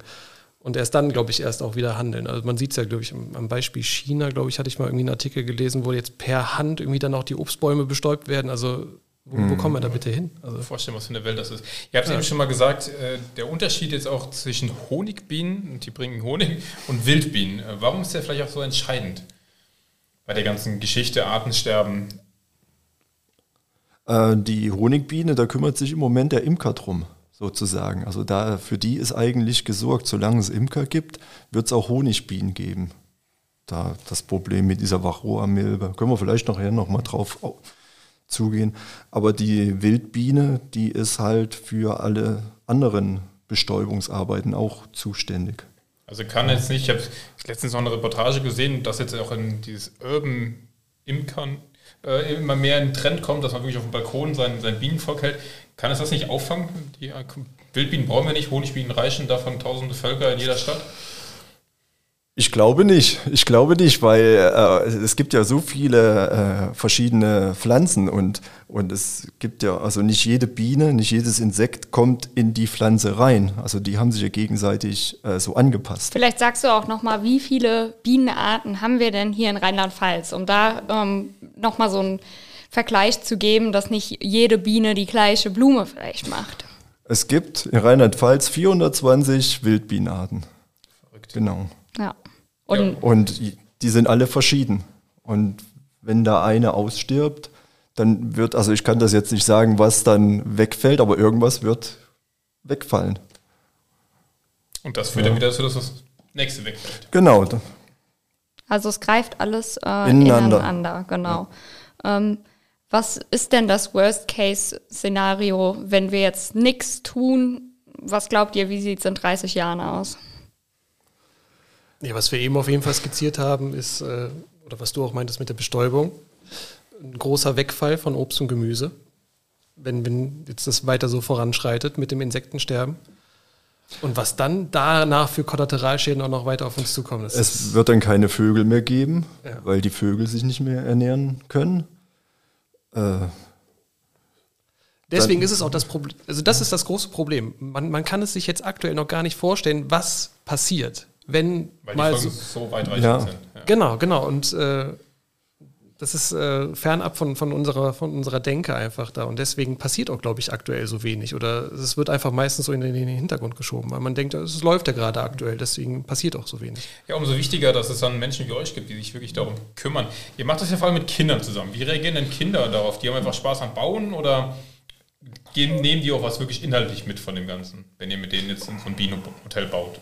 Und erst dann, glaube ich, erst auch wieder handeln. Also man sieht es ja, glaube ich, am Beispiel China, glaube ich, hatte ich mal irgendwie einen Artikel gelesen, wo jetzt per Hand irgendwie dann auch die Obstbäume bestäubt werden. Also wo, wo kommen wir da bitte hin? Also Vorstellen, was für eine Welt das ist. Ihr habt ja. eben schon mal gesagt, äh, der Unterschied jetzt auch zwischen Honigbienen, und die bringen Honig, und Wildbienen. Äh, warum ist der vielleicht auch so entscheidend bei der ganzen Geschichte Artensterben? Äh, die Honigbiene, da kümmert sich im Moment der Imker drum, sozusagen. Also da für die ist eigentlich gesorgt. Solange es Imker gibt, wird es auch Honigbienen geben. Da das Problem mit dieser Varroa-Milbe, können wir vielleicht nachher nochmal drauf zugehen. Aber die Wildbiene, die ist halt für alle anderen Bestäubungsarbeiten auch zuständig. Also kann jetzt nicht, ich habe letztens noch eine Reportage gesehen, dass jetzt auch in dieses Urban Imkern äh, immer mehr ein Trend kommt, dass man wirklich auf dem Balkon sein, sein Bienenvolk hält. Kann es das nicht auffangen? Die äh, Wildbienen brauchen wir nicht, Honigbienen reichen davon tausende Völker in jeder Stadt. Ich glaube nicht. Ich glaube nicht, weil äh, es gibt ja so viele äh, verschiedene Pflanzen und, und es gibt ja, also nicht jede Biene, nicht jedes Insekt kommt in die Pflanze rein. Also die haben sich ja gegenseitig äh, so angepasst. Vielleicht sagst du auch nochmal, wie viele Bienenarten haben wir denn hier in Rheinland-Pfalz, um da ähm, nochmal so einen Vergleich zu geben, dass nicht jede Biene die gleiche Blume vielleicht macht. Es gibt in Rheinland-Pfalz 420 Wildbienenarten. Verrückt. Genau. Ja. Und, und die sind alle verschieden. Und wenn da eine ausstirbt, dann wird, also ich kann das jetzt nicht sagen, was dann wegfällt, aber irgendwas wird wegfallen. Und das führt ja. dann wieder dazu, dass das nächste wegfällt. Genau. Also es greift alles äh, ineinander. ineinander. genau. Ja. Ähm, was ist denn das Worst-Case-Szenario, wenn wir jetzt nichts tun? Was glaubt ihr, wie sieht es in 30 Jahren aus? Ja, was wir eben auf jeden Fall skizziert haben, ist, äh, oder was du auch meintest mit der Bestäubung, ein großer Wegfall von Obst und Gemüse, wenn, wenn jetzt das weiter so voranschreitet mit dem Insektensterben. Und was dann danach für Kollateralschäden auch noch weiter auf uns zukommen. Das es wird dann keine Vögel mehr geben, ja. weil die Vögel sich nicht mehr ernähren können. Äh, Deswegen ist es auch das Problem, also das ist das große Problem. Man, man kann es sich jetzt aktuell noch gar nicht vorstellen, was passiert, wenn weil mal die so, so weitreichend ja. sind. Ja. Genau, genau. Und äh, das ist äh, fernab von, von, unserer, von unserer Denke einfach da. Und deswegen passiert auch, glaube ich, aktuell so wenig. Oder es wird einfach meistens so in den, in den Hintergrund geschoben, weil man denkt, es läuft ja gerade aktuell, deswegen passiert auch so wenig. Ja, umso wichtiger, dass es dann Menschen wie euch gibt, die sich wirklich darum kümmern. Ihr macht das ja vor allem mit Kindern zusammen. Wie reagieren denn Kinder darauf? Die haben einfach Spaß am Bauen oder geben, nehmen die auch was wirklich inhaltlich mit von dem Ganzen, wenn ihr mit denen jetzt in so ein Bienenhotel baut?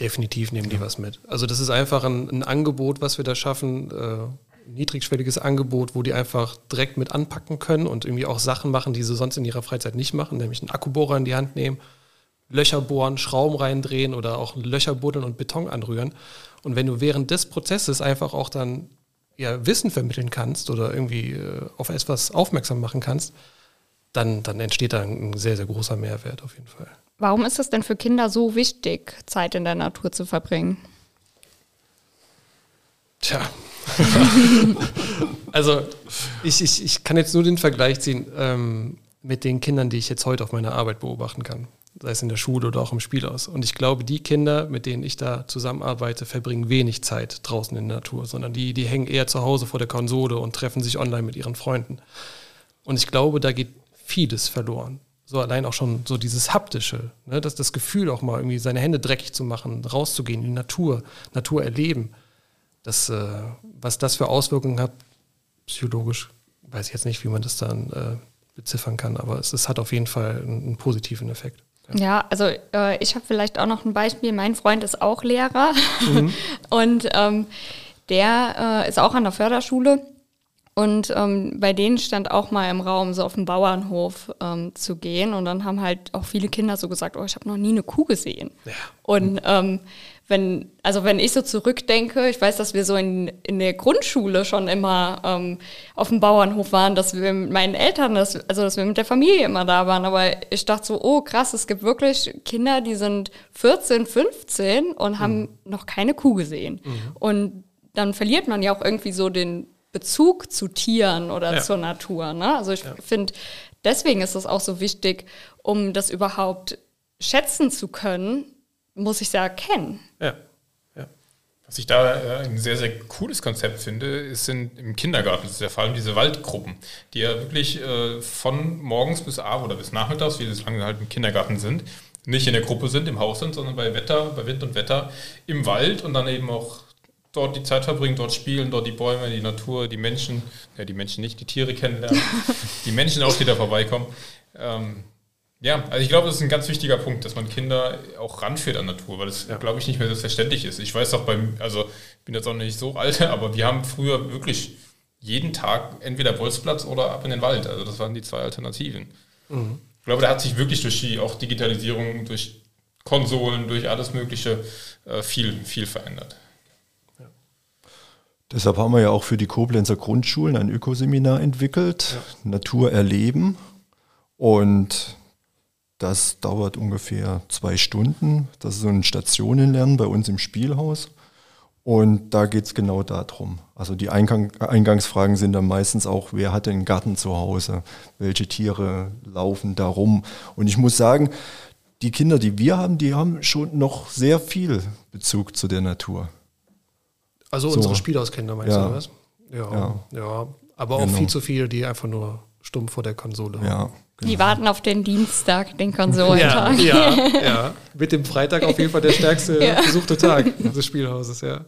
Definitiv nehmen die was mit. Also das ist einfach ein, ein Angebot, was wir da schaffen. Äh, niedrigschwelliges Angebot, wo die einfach direkt mit anpacken können und irgendwie auch Sachen machen, die sie sonst in ihrer Freizeit nicht machen, nämlich einen Akkubohrer in die Hand nehmen, Löcher bohren, Schrauben reindrehen oder auch Löcher buddeln und Beton anrühren. Und wenn du während des Prozesses einfach auch dann ja, Wissen vermitteln kannst oder irgendwie äh, auf etwas aufmerksam machen kannst, dann, dann entsteht da ein sehr, sehr großer Mehrwert auf jeden Fall. Warum ist es denn für Kinder so wichtig, Zeit in der Natur zu verbringen? Tja, [laughs] also ich, ich, ich kann jetzt nur den Vergleich ziehen ähm, mit den Kindern, die ich jetzt heute auf meiner Arbeit beobachten kann, sei es in der Schule oder auch im Spielhaus. Und ich glaube, die Kinder, mit denen ich da zusammenarbeite, verbringen wenig Zeit draußen in der Natur, sondern die, die hängen eher zu Hause vor der Konsole und treffen sich online mit ihren Freunden. Und ich glaube, da geht vieles verloren. So allein auch schon so dieses haptische, ne? das, das Gefühl auch mal irgendwie seine Hände dreckig zu machen, rauszugehen in die Natur, Natur erleben das, äh, was das für Auswirkungen hat, psychologisch, weiß ich jetzt nicht, wie man das dann äh, beziffern kann, aber es, es, hat auf jeden Fall einen, einen positiven Effekt. Ja, ja also äh, ich habe vielleicht auch noch ein Beispiel. Mein Freund ist auch Lehrer mhm. [laughs] und ähm, der äh, ist auch an der Förderschule. Und ähm, bei denen stand auch mal im Raum, so auf dem Bauernhof ähm, zu gehen. Und dann haben halt auch viele Kinder so gesagt, oh, ich habe noch nie eine Kuh gesehen. Ja. Und ähm, wenn, also wenn ich so zurückdenke, ich weiß, dass wir so in, in der Grundschule schon immer ähm, auf dem Bauernhof waren, dass wir mit meinen Eltern, das, also dass wir mit der Familie immer da waren. Aber ich dachte so, oh krass, es gibt wirklich Kinder, die sind 14, 15 und haben mhm. noch keine Kuh gesehen. Mhm. Und dann verliert man ja auch irgendwie so den Bezug zu Tieren oder ja. zur Natur. Ne? Also ich ja. finde, deswegen ist es auch so wichtig, um das überhaupt schätzen zu können, muss ich ja kennen. Ja. ja. Was ich da äh, ein sehr, sehr cooles Konzept finde, ist in, im Kindergarten, das ist ja vor allem diese Waldgruppen, die ja wirklich äh, von morgens bis abends oder bis nachmittags, wie das lange halt im Kindergarten sind, nicht in der Gruppe sind, im Haus sind, sondern bei Wetter, bei Wind und Wetter im Wald und dann eben auch dort die Zeit verbringen, dort spielen, dort die Bäume, die Natur, die Menschen, ja die Menschen nicht, die Tiere kennenlernen, [laughs] die Menschen auch, die da vorbeikommen. Ähm, ja, also ich glaube, das ist ein ganz wichtiger Punkt, dass man Kinder auch ranführt an Natur, weil das, ja. glaube ich, nicht mehr selbstverständlich ist. Ich weiß auch beim, also ich bin jetzt auch nicht so alt, [laughs] aber wir haben früher wirklich jeden Tag entweder Bolzplatz oder ab in den Wald. Also das waren die zwei Alternativen. Mhm. Ich glaube, da hat sich wirklich durch die auch Digitalisierung, durch Konsolen, durch alles Mögliche äh, viel, viel verändert. Deshalb haben wir ja auch für die Koblenzer Grundschulen ein Ökoseminar entwickelt, ja. Natur erleben. Und das dauert ungefähr zwei Stunden. Das ist so ein Stationenlernen bei uns im Spielhaus. Und da geht es genau darum. Also die Eingang, Eingangsfragen sind dann meistens auch, wer hat einen Garten zu Hause? Welche Tiere laufen da rum? Und ich muss sagen, die Kinder, die wir haben, die haben schon noch sehr viel Bezug zu der Natur. Also so. unsere Spielhauskinder meinst ja. du was? Ja, ja, ja. aber auch genau. viel zu viele, die einfach nur stumm vor der Konsole Ja, Die warten auf den Dienstag, den Konsolentag. Ja, ja, [laughs] ja. Mit dem Freitag auf jeden Fall der stärkste [laughs] ja. besuchte Tag [laughs] des Spielhauses, ja.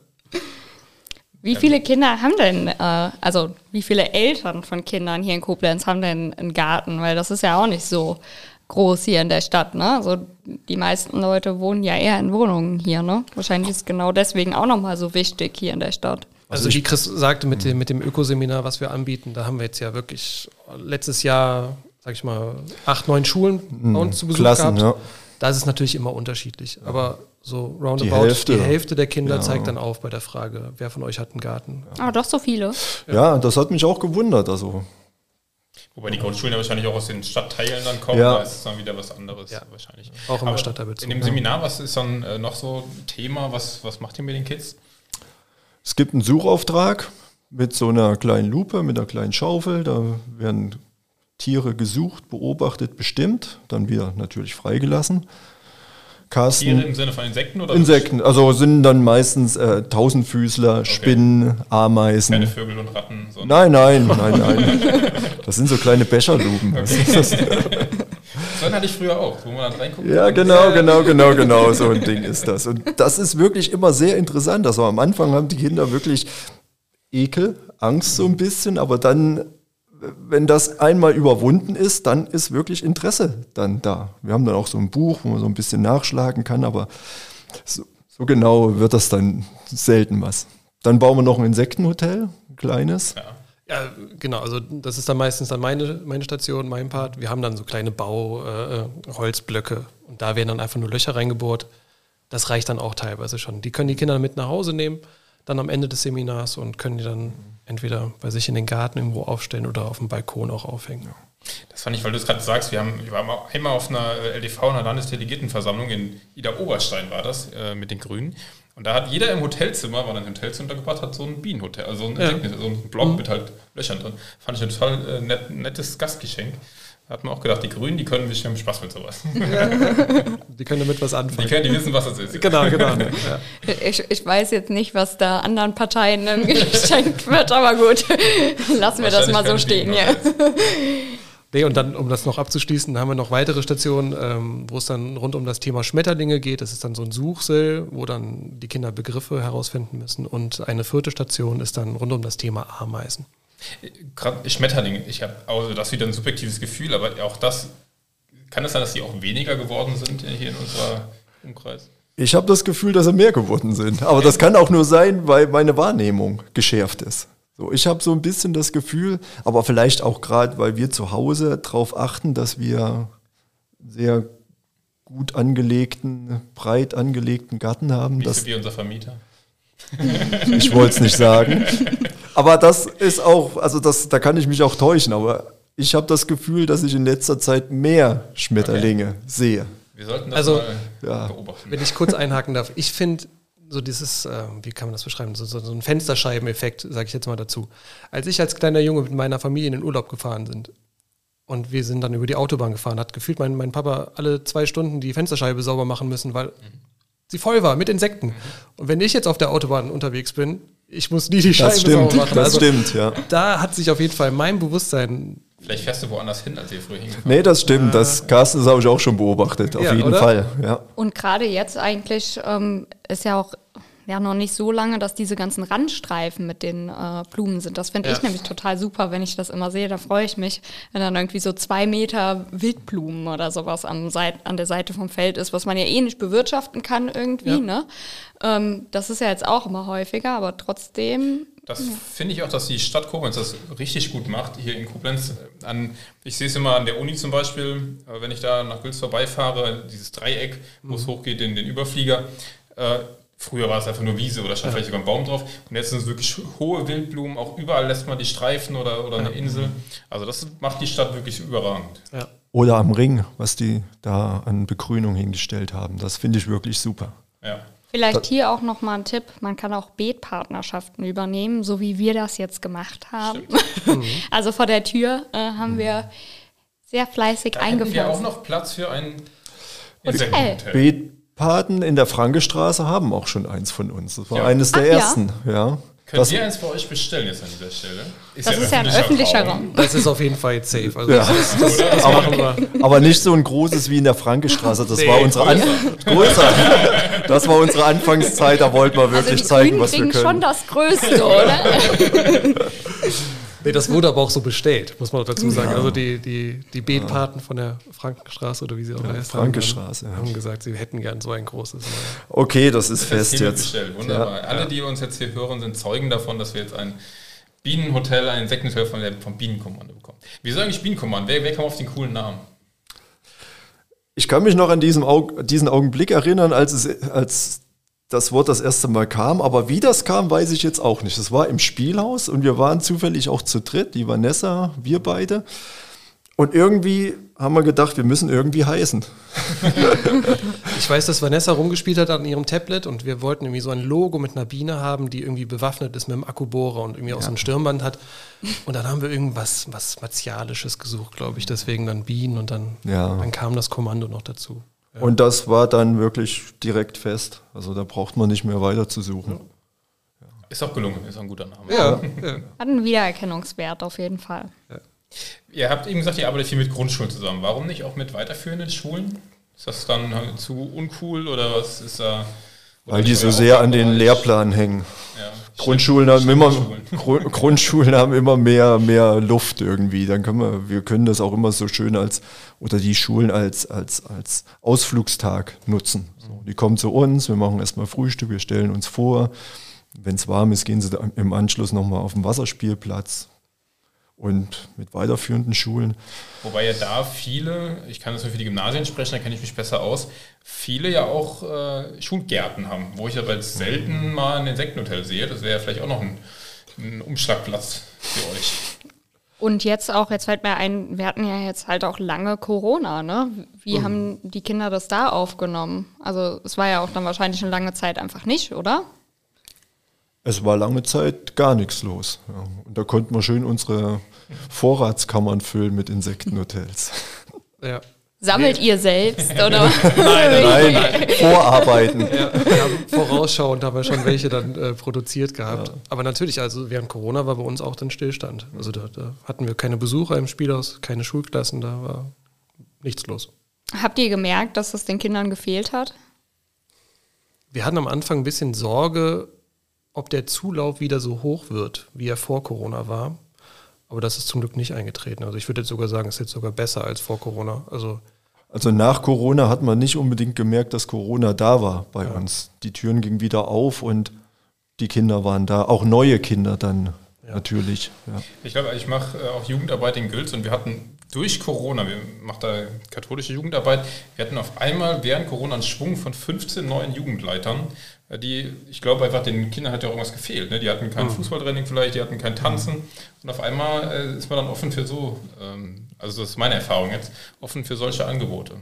Wie viele Kinder haben denn, äh, also wie viele Eltern von Kindern hier in Koblenz haben denn einen Garten? Weil das ist ja auch nicht so groß hier in der Stadt, ne? Also die meisten Leute wohnen ja eher in Wohnungen hier, ne? Wahrscheinlich ist genau deswegen auch nochmal so wichtig hier in der Stadt. Also wie Chris sagte mit dem, mit dem Ökoseminar, was wir anbieten, da haben wir jetzt ja wirklich letztes Jahr, sag ich mal, acht, neun Schulen bei Mhm. uns zu Besuch Klassen, gehabt. ja. Da ist es natürlich immer unterschiedlich. Aber so roundabout Die die Hälfte. Hälfte, der Kinder Ja. zeigt dann auf bei der Frage, wer von euch hat einen Garten. Ah, doch so viele. Ja, das hat mich auch gewundert. Also Wobei die Grundschulen ja wahrscheinlich auch aus den Stadtteilen dann kommen, Ja. da ist es dann wieder was anderes Ja. wahrscheinlich. Auch immer Aber Stadtteilbezug, In dem. Seminar, was ist dann äh, noch so ein Thema? Was, was macht ihr mit den Kids? Es gibt einen Suchauftrag mit so einer kleinen Lupe, mit einer kleinen Schaufel. Da werden Tiere gesucht, beobachtet, bestimmt, dann wieder natürlich freigelassen. Carsten, Tiere im Sinne von Insekten oder Insekten, also sind dann meistens äh, Tausendfüßler, Spinnen, Ameisen. keine Vögel und Ratten? Nein, nein, nein, [laughs] nein. Das sind so kleine ist das. So hatte ich früher auch, wo man dann reinguckt. Ja, genau, genau, genau, genau. So ein Ding ist das. Und das ist wirklich immer sehr interessant. Also am Anfang haben die Kinder wirklich Ekel, Angst so ein bisschen, aber dann, wenn das einmal überwunden ist, dann ist wirklich Interesse dann da. Wir haben dann auch so ein Buch, wo man so ein bisschen nachschlagen kann, aber so, so genau wird das dann selten was. Dann bauen wir noch ein Insektenhotel, ein kleines. Ja. Ja, genau. Also das ist dann meistens dann meine, meine Station, mein Part. Wir haben dann so kleine Bau-Holzblöcke äh, Holzblöcke und da werden dann einfach nur Löcher reingebohrt. Das reicht dann auch teilweise schon. Die können die Kinder mit nach Hause nehmen, dann am Ende des Seminars und können die dann entweder bei sich in den Garten irgendwo aufstellen oder auf dem Balkon auch aufhängen. Das fand ich, weil du es gerade sagst, wir, haben, wir waren mal einmal auf einer LDV, einer Landesdelegiertenversammlung in Ida Oberstein war das, äh, mit den Grünen. Und da hat jeder im Hotelzimmer, war dann ein Hotelzimmer untergebracht, hat so ein Bienenhotel, also so ein, Ja. So ein Block mit halt Löchern drin. Fand ich ein total äh, net, nettes Gastgeschenk. Hat man auch gedacht, die Grünen, die können sich haben Spaß mit sowas. Die können damit was Die, anfangen. können, die wissen, was das ist. Genau, genau. [laughs] Ja. Ich, ich weiß jetzt nicht, was da anderen Parteien [laughs] geschenkt wird, aber gut. Lassen wir das mal so stehen, ja. Nee, und dann, um das noch abzuschließen, haben wir noch weitere Stationen, ähm, wo es dann rund um das Thema Schmetterlinge geht. Das ist dann so ein Suchsel, wo dann die Kinder Begriffe herausfinden müssen. Und eine vierte Station ist dann rund um das Thema Ameisen. Gerade Schmetterlinge, ich habe also das wieder ein subjektives Gefühl, aber auch das, kann es sein, dass die auch weniger geworden sind hier in unserer Umkreis? Ich habe das Gefühl, dass sie mehr geworden sind. Aber das kann auch nur sein, weil meine Wahrnehmung geschärft ist. So, ich habe so ein bisschen das Gefühl, aber vielleicht auch gerade, weil wir zu Hause darauf achten, dass wir sehr gut angelegten, breit angelegten Garten haben. Wie Das, wie unser Vermieter? ich wollte es nicht sagen. [laughs] Aber das ist auch, also das, da kann ich mich auch täuschen, aber ich habe das Gefühl, dass ich in letzter Zeit mehr Schmetterlinge sehe. Wir sollten das Also, mal ja. beobachten. Wenn ich kurz einhaken darf, ich finde so dieses, äh, wie kann man das beschreiben, so, so, so ein Fensterscheibeneffekt, sage ich jetzt mal dazu. Als ich als kleiner Junge mit meiner Familie in den Urlaub gefahren sind und wir sind dann über die Autobahn gefahren, hat gefühlt mein, mein Papa alle zwei Stunden die Fensterscheibe sauber machen müssen, weil sie voll war mit Insekten. Und wenn ich jetzt auf der Autobahn unterwegs bin, ich muss nie die Scheibe Das stimmt, sauber machen. das Also, stimmt, ja. Da hat sich auf jeden Fall mein Bewusstsein Vielleicht fährst du woanders hin, als ihr früher hingefahren Nee, das stimmt. Das Carsten, das habe ich auch schon beobachtet. Auf Ja, jeden oder? Fall. Ja. Und gerade jetzt eigentlich ähm, ist ja auch ja noch nicht so lange, dass diese ganzen Randstreifen mit den äh, Blumen sind. Das finde Ja. ich nämlich total super, wenn ich das immer sehe. Da freue ich mich, wenn dann irgendwie so zwei Meter Wildblumen oder sowas am Seit an der Seite vom Feld ist, was man ja eh nicht bewirtschaften kann irgendwie. Ja. Ne? Ähm, das ist ja jetzt auch immer häufiger, aber trotzdem Das finde ich auch, dass die Stadt Koblenz das richtig gut macht. Hier in Koblenz, an, ich sehe es immer an der Uni zum Beispiel, äh, wenn ich da nach Gülz vorbeifahre, dieses Dreieck, wo es hochgeht, den, den Überflieger. Äh, früher war es einfach nur Wiese oder stand vielleicht sogar ein Baum drauf. Und jetzt sind es wirklich hohe Wildblumen, auch überall lässt man die Streifen oder, oder eine Insel. Also das macht die Stadt wirklich überragend. ja. Oder am Ring, was die da an Begrünung hingestellt haben. Das finde ich wirklich super. Ja. Vielleicht hier auch noch mal ein Tipp, man kann auch Beetpartnerschaften übernehmen, so wie wir das jetzt gemacht haben. [laughs] also vor der Tür äh, haben wir sehr fleißig Da hätten wir auch noch Platz für ein Hotel. Beetpaten in der Frankestraße haben auch schon eins von uns. Das war Ja. eines der Ach ja? ersten. Ja. Können das, wir eins bei euch bestellen jetzt an dieser Stelle? Ist das ja ist ja ein öffentlicher Raum. Raum. Das ist auf jeden Fall jetzt safe. Also ja. das, das, [laughs] das aber, aber, nicht so ein großes wie in der Frankestraße. Das nee, war unsere An größer. Das war unsere Anfangszeit. Da wollten wir wirklich also zeigen, was wir können. schon das Größte, oder? [laughs] Nee, das wurde aber auch so bestellt, muss man dazu sagen. Also die, die, die Betpaten von der Frankenstraße oder wie sie auch ja, heißt, Frankenstraße, haben, haben gesagt, sie hätten gern so ein großes. Okay, das ist das fest jetzt. Bestellt. Wunderbar. Ja. Alle, die uns jetzt hier hören, sind Zeugen davon, dass wir jetzt ein Bienenhotel, ein Insektenhotel von der, vom Bienenkommando bekommen. Wieso eigentlich Bienenkommando? Wer, wer kam auf den coolen Namen? Ich kann mich noch an diesen, Aug diesen Augenblick erinnern, als, es, als das Wort das erste Mal kam. Aber wie das kam, weiß ich jetzt auch nicht. Das war im Spielhaus und wir waren zufällig auch zu dritt, die Vanessa, wir beide. Und irgendwie haben wir gedacht, wir müssen irgendwie heißen. [laughs] ich weiß, dass Vanessa rumgespielt hat an ihrem Tablet und wir wollten irgendwie so ein Logo mit einer Biene haben, die irgendwie bewaffnet ist mit einem Akkubohrer und irgendwie ja. auch so ein Stirnband hat. Und dann haben wir irgendwas was Martialisches gesucht, glaube ich. Deswegen dann Bienen und dann, ja. dann kam das Kommando noch dazu. Und das war dann wirklich direkt fest. Also da braucht man nicht mehr weiter zu suchen. Ja. Ist auch gelungen, ist auch ein guter Name. Ja. Hat einen Wiedererkennungswert auf jeden Fall. Ihr habt eben gesagt, ihr arbeitet viel mit Grundschulen zusammen. Warum nicht auch mit weiterführenden Schulen? Ist das dann zu uncool oder was ist da? Weil die so sehr an den Lehrplan hängen. Ja, Grundschulen haben immer Grundschulen haben immer mehr mehr Luft irgendwie. Dann können wir wir können das auch immer so schön als oder die Schulen als als als Ausflugstag nutzen. So, die kommen zu uns, wir machen erstmal Frühstück, wir stellen uns vor. Wenn es warm ist, gehen sie im Anschluss nochmal auf den Wasserspielplatz, und mit weiterführenden Schulen. Wobei ja da viele, ich kann das nur für die Gymnasien sprechen, da kenne ich mich besser aus, viele ja auch äh, Schulgärten haben, wo ich aber jetzt selten mal ein Insektenhotel sehe. Das wäre ja vielleicht auch noch ein, ein Umschlagplatz für euch. Und jetzt auch, jetzt fällt mir ein, wir hatten ja jetzt halt auch lange Corona, ne? Wie mhm. haben die Kinder das da aufgenommen? Also es war ja auch dann wahrscheinlich eine lange Zeit einfach nicht, oder? Es war lange Zeit gar nichts los. Ja. Und da konnten wir schön unsere Vorratskammern füllen mit Insektenhotels. Ja. Sammelt ihr selbst, oder? nein, [laughs] nein, nein, Vorarbeiten. Ja, wir haben vorausschauend haben wir schon welche dann äh, produziert gehabt. Ja. Aber natürlich, also während Corona war bei uns auch dann Stillstand. Also da, da hatten wir keine Besucher im Spielhaus, keine Schulklassen, da war nichts los. Habt ihr gemerkt, dass das den Kindern gefehlt hat? Wir hatten am Anfang ein bisschen Sorge, ob der Zulauf wieder so hoch wird, wie er vor Corona war. Aber das ist zum Glück nicht eingetreten. Also ich würde jetzt sogar sagen, es ist jetzt sogar besser als vor Corona. Also, also nach Corona hat man nicht unbedingt gemerkt, dass Corona da war bei ja. uns. Die Türen gingen wieder auf und die Kinder waren da, auch neue Kinder dann ja. natürlich. Ja. Ich glaube, ich mache äh, auch Jugendarbeit in Gülz und wir hatten durch Corona, wir machen da katholische Jugendarbeit, wir hatten auf einmal während Corona einen Schwung von 15 neuen Jugendleitern, äh, die, ich glaube einfach, den Kindern hat ja irgendwas gefehlt. Ne? Die hatten kein mhm. Fußballtraining vielleicht, die hatten kein Tanzen. Und auf einmal äh, ist man dann offen für so, ähm, also das ist meine Erfahrung jetzt, offen für solche Angebote.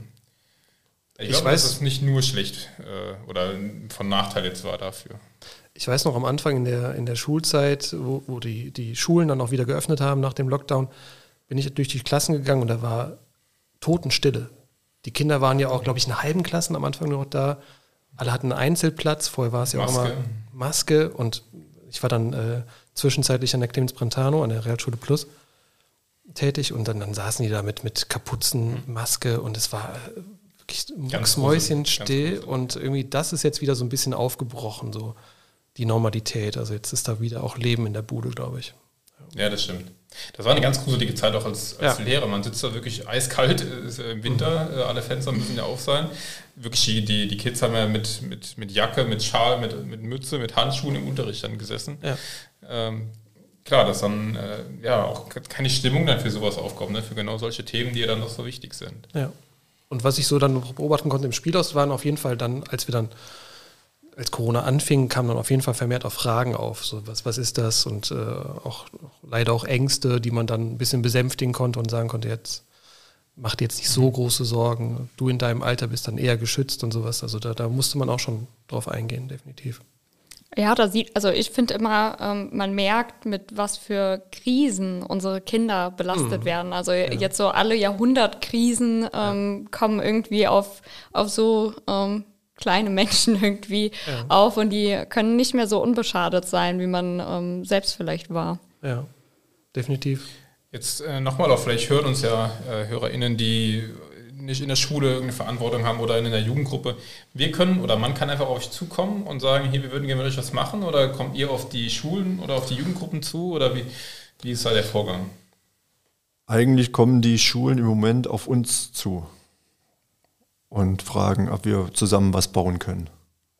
Ich, ich glaube, weiß, dass es nicht nur schlecht oder von Nachteil jetzt war dafür. Ich weiß noch am Anfang in der, in der Schulzeit, wo, wo die, die Schulen dann auch wieder geöffnet haben nach dem Lockdown, bin ich durch die Klassen gegangen und da war Totenstille. Die Kinder waren ja auch, glaube ich, in halben Klassen am Anfang noch da. Alle hatten einen Einzelplatz, vorher war es ja Maske. auch immer Maske und ich war dann äh, zwischenzeitlich an der Clemens Brentano, an der Realschule Plus tätig und dann, dann saßen die da mit, mit Kapuzen, mhm. Maske und es war äh, wirklich mucksmäuschenstill und irgendwie das ist jetzt wieder so ein bisschen aufgebrochen, so die Normalität. Also jetzt ist da wieder auch Leben in der Bude, glaube ich. Ja, das stimmt. Das war eine ganz gruselige Zeit auch als, als ja. Lehrer. Man sitzt da wirklich eiskalt äh, im Winter, mhm. alle Fenster müssen ja auf sein. Wirklich, die, die, die Kids haben ja mit, mit, mit Jacke, mit Schal, mit, mit Mütze, mit Handschuhen im Unterricht dann gesessen. Ja. Ähm, klar, dass dann äh, ja auch keine Stimmung dann für sowas aufkommt, ne? für genau solche Themen, die ja dann noch so wichtig sind. Ja. Und was ich so dann beobachten konnte im Spielhaus, waren auf jeden Fall dann, als wir dann als Corona anfing, kamen dann auf jeden Fall vermehrt auch Fragen auf. So, was, was ist das? Und äh, auch leider auch Ängste, die man dann ein bisschen besänftigen konnte und sagen konnte, jetzt mach dir jetzt nicht so große Sorgen. Du in deinem Alter bist dann eher geschützt und sowas. Also da, da musste man auch schon drauf eingehen, definitiv. Ja, da sieht, also ich finde immer, ähm, man merkt, mit was für Krisen unsere Kinder belastet mhm. werden. Also ja. jetzt so alle Jahrhundertkrisen ähm, ja. kommen irgendwie auf, auf so ähm, kleine Menschen [laughs] irgendwie ja. auf und die können nicht mehr so unbeschadet sein, wie man ähm, selbst vielleicht war. Ja, definitiv. Jetzt äh, nochmal auf, vielleicht hören uns ja äh, HörerInnen, die nicht in der Schule irgendeine Verantwortung haben oder in einer Jugendgruppe. Wir können oder man kann einfach auf euch zukommen und sagen, hier, wir würden gerne mit euch was machen oder kommt ihr auf die Schulen oder auf die Jugendgruppen zu oder wie, wie ist da der Vorgang? Eigentlich kommen die Schulen im Moment auf uns zu und fragen, ob wir zusammen was bauen können,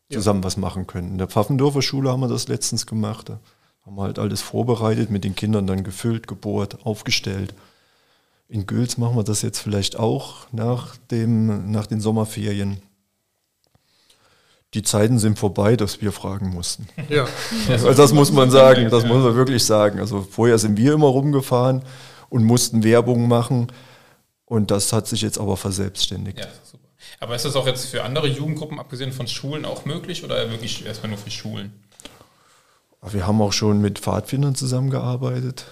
zusammen ja. was machen können. In der Pfaffendorfer Schule haben wir das letztens gemacht. Da haben wir halt alles vorbereitet, mit den Kindern dann gefüllt, gebohrt, aufgestellt. In Gülz machen wir das jetzt vielleicht auch nach, dem, nach den Sommerferien. Die Zeiten sind vorbei, dass wir fragen mussten. Ja. Also das muss man sagen, das muss man wirklich sagen. Also vorher sind wir immer rumgefahren und mussten Werbung machen und das hat sich jetzt aber verselbstständigt. Ja. Aber ist das auch jetzt für andere Jugendgruppen, abgesehen von Schulen, auch möglich oder wirklich erstmal nur für Schulen? Wir haben auch schon mit Pfadfindern zusammengearbeitet.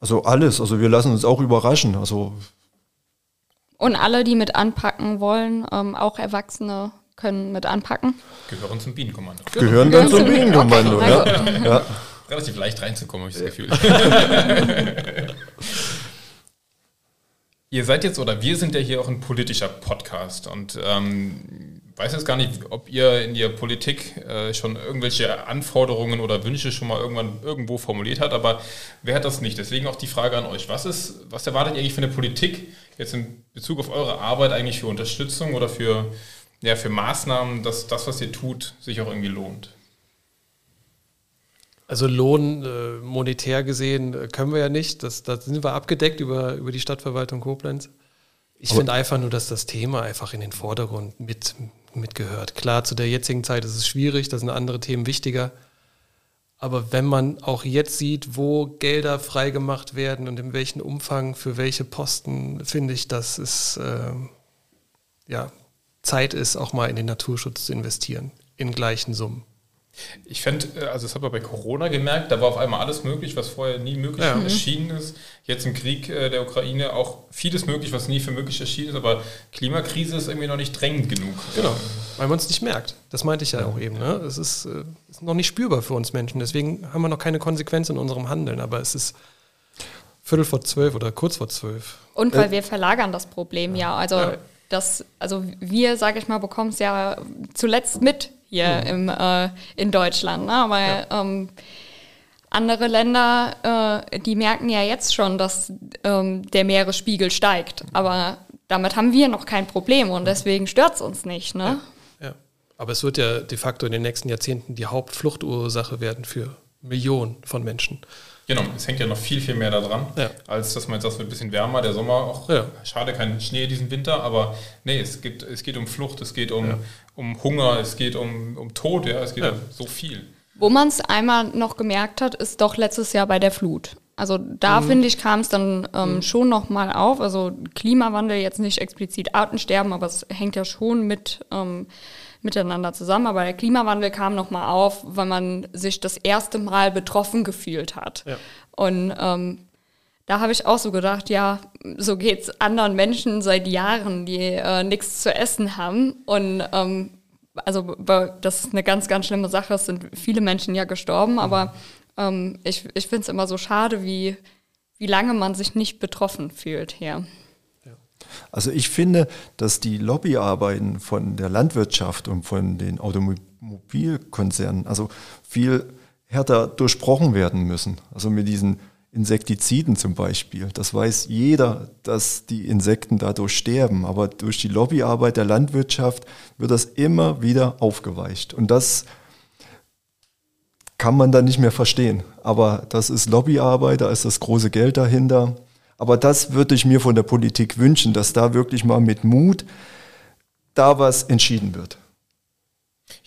Also alles. Also wir lassen uns auch überraschen. Also und alle, die mit anpacken wollen, ähm, auch Erwachsene können mit anpacken. Gehören zum Bienenkommando. Gehören dann zum Bienenkommando, okay. ja. ja. Relativ leicht reinzukommen, habe ich das Gefühl. [laughs] Ihr seid jetzt, oder wir sind ja hier auch ein politischer Podcast und ähm, weiß jetzt gar nicht, ob ihr in der Politik äh, schon irgendwelche Anforderungen oder Wünsche schon mal irgendwann irgendwo formuliert habt, aber wer hat das nicht? Deswegen auch die Frage an euch. Was ist, was erwartet ihr eigentlich von der Politik jetzt in Bezug auf eure Arbeit eigentlich für Unterstützung oder für, ja, für Maßnahmen, dass das, was ihr tut, sich auch irgendwie lohnt? Also Lohn äh, monetär gesehen äh, können wir ja nicht. Das, da sind wir abgedeckt über, über die Stadtverwaltung Koblenz. Ich finde einfach nur, dass das Thema einfach in den Vordergrund mit, mitgehört. Klar, zu der jetzigen Zeit ist es schwierig, da sind andere Themen wichtiger. Aber wenn man auch jetzt sieht, wo Gelder freigemacht werden und in welchem Umfang für welche Posten, finde ich, dass es äh, ja, Zeit ist, auch mal in den Naturschutz zu investieren, in gleichen Summen. Ich fände, äh, also das hat man bei Corona gemerkt, da war auf einmal alles möglich, was vorher nie möglich ja. erschienen ist. Jetzt im Krieg äh, der Ukraine auch vieles möglich, was nie für möglich erschienen ist, aber Klimakrise ist irgendwie noch nicht drängend genug. Genau, weil man es nicht merkt. Das meinte ich ja, ja. auch eben. Ne? Es ist, äh, ist, noch nicht spürbar für uns Menschen, deswegen haben wir noch keine Konsequenz in unserem Handeln, aber es ist Viertel vor zwölf oder kurz vor zwölf. Und weil äh, wir verlagern das Problem ja, also ja. Das, also wir, sage ich mal, bekommen es ja zuletzt mit, hier mhm. im, äh, in Deutschland. Ne? Aber ja. ähm, andere Länder, äh, die merken ja jetzt schon, dass ähm, der Meeresspiegel steigt. Aber damit haben wir noch kein Problem und deswegen stört es uns nicht. Ne? Ja. ja. Aber es wird ja de facto in den nächsten Jahrzehnten die Hauptfluchtursache werden für Millionen von Menschen. Genau, es hängt ja noch viel, viel mehr daran, ja. als dass man jetzt sagt, es wird ein bisschen wärmer, der Sommer auch, ja. schade, kein Schnee diesen Winter, aber nee, es geht, es geht um Flucht, es geht um, ja. Um Hunger, es geht um, um Tod, ja, es geht um so viel. Wo man es einmal noch gemerkt hat, ist doch letztes Jahr bei der Flut. Also da mhm. finde ich, kam es dann ähm, mhm. schon nochmal auf. Also Klimawandel jetzt nicht explizit Artensterben, aber es hängt ja schon mit ähm, miteinander zusammen. Aber der Klimawandel kam nochmal auf, weil man sich das erste Mal betroffen gefühlt hat. Ja. Und ähm, da habe ich auch so gedacht, ja, so geht es anderen Menschen seit Jahren, die äh, nichts zu essen haben. Und ähm, also das ist eine ganz, ganz schlimme Sache. Es sind viele Menschen ja gestorben, mhm. aber ähm, ich, ich finde es immer so schade, wie, wie lange man sich nicht betroffen fühlt hier. Also ich finde, dass die Lobbyarbeiten von der Landwirtschaft und von den Automobilkonzernen also viel härter durchbrochen werden müssen. Also mit diesen Insektiziden zum Beispiel. Das weiß jeder, dass die Insekten dadurch sterben. Aber durch die Lobbyarbeit der Landwirtschaft wird das immer wieder aufgeweicht. Und das kann man dann nicht mehr verstehen. Aber das ist Lobbyarbeit, da ist das große Geld dahinter. Aber das würde ich mir von der Politik wünschen, dass da wirklich mal mit Mut da was entschieden wird.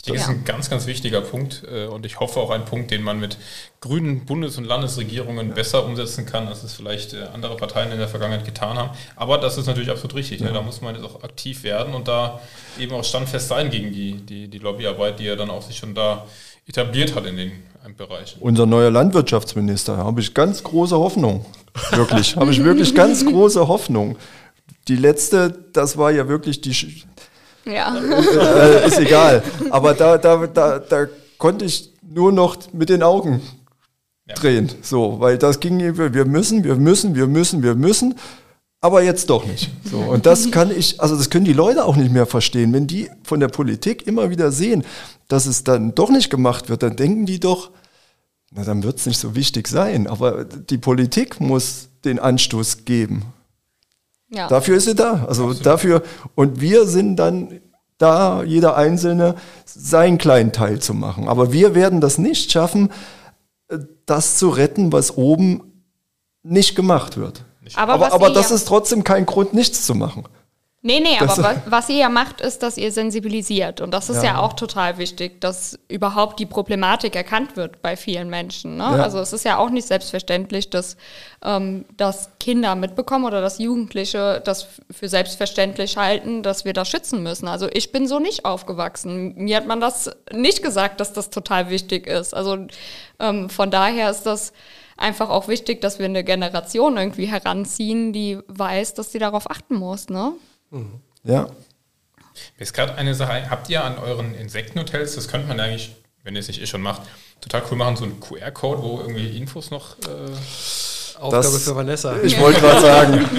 Ich denke, das ist ein ganz, ganz wichtiger Punkt äh, und ich hoffe auch ein Punkt, den man mit grünen Bundes- und Landesregierungen besser umsetzen kann, als es vielleicht äh, andere Parteien in der Vergangenheit getan haben. Aber das ist natürlich absolut richtig. Ne? Ja. Ne? Da muss man jetzt auch aktiv werden und da eben auch standfest sein gegen die, die, die Lobbyarbeit, die ja dann auch sich schon da etabliert hat in den Bereichen. Unser neuer Landwirtschaftsminister, habe ich ganz große Hoffnung. Wirklich, habe ich wirklich ganz [laughs] große Hoffnung. Die letzte, das war ja wirklich die Ja. Äh, ist egal. Aber da, da, da, da konnte ich nur noch mit den Augen Ja. drehen. So, weil das ging, wir müssen, wir müssen, wir müssen, wir müssen, aber jetzt doch nicht. So, und das kann ich, also das können die Leute auch nicht mehr verstehen. Wenn die von der Politik immer wieder sehen, dass es dann doch nicht gemacht wird, dann denken die doch, na, dann wird es nicht so wichtig sein. Aber die Politik muss den Anstoß geben. Ja. Dafür ist sie da. Also dafür, und wir sind dann da, jeder Einzelne, seinen kleinen Teil zu machen. Aber wir werden das nicht schaffen, äh, das zu retten, was oben nicht gemacht wird. Aber, Aber, aber das ja, ist trotzdem kein Grund, nichts zu machen. Nee, nee, das- aber was, was ihr ja macht, ist, dass ihr sensibilisiert. Und das ist ja, Ja. auch total wichtig, dass überhaupt die Problematik erkannt wird bei vielen Menschen. Ne? Ja. Also es ist ja auch nicht selbstverständlich, dass, ähm, dass Kinder mitbekommen oder dass Jugendliche das für selbstverständlich halten, dass wir das schützen müssen. Also ich bin so nicht aufgewachsen. Mir hat man das nicht gesagt, dass das total wichtig ist. Also ähm, von daher ist das einfach auch wichtig, dass wir eine Generation irgendwie heranziehen, die weiß, dass sie darauf achten muss. Ne? Ja. Mir ist gerade eine Sache, habt ihr an euren Insektenhotels, das könnte man eigentlich, wenn ihr es nicht eh schon macht, total cool machen, so einen QR-Code, wo irgendwie Infos noch. Äh, Aufgabe Das- für Vanessa. Ich wollte [laughs] gerade sagen.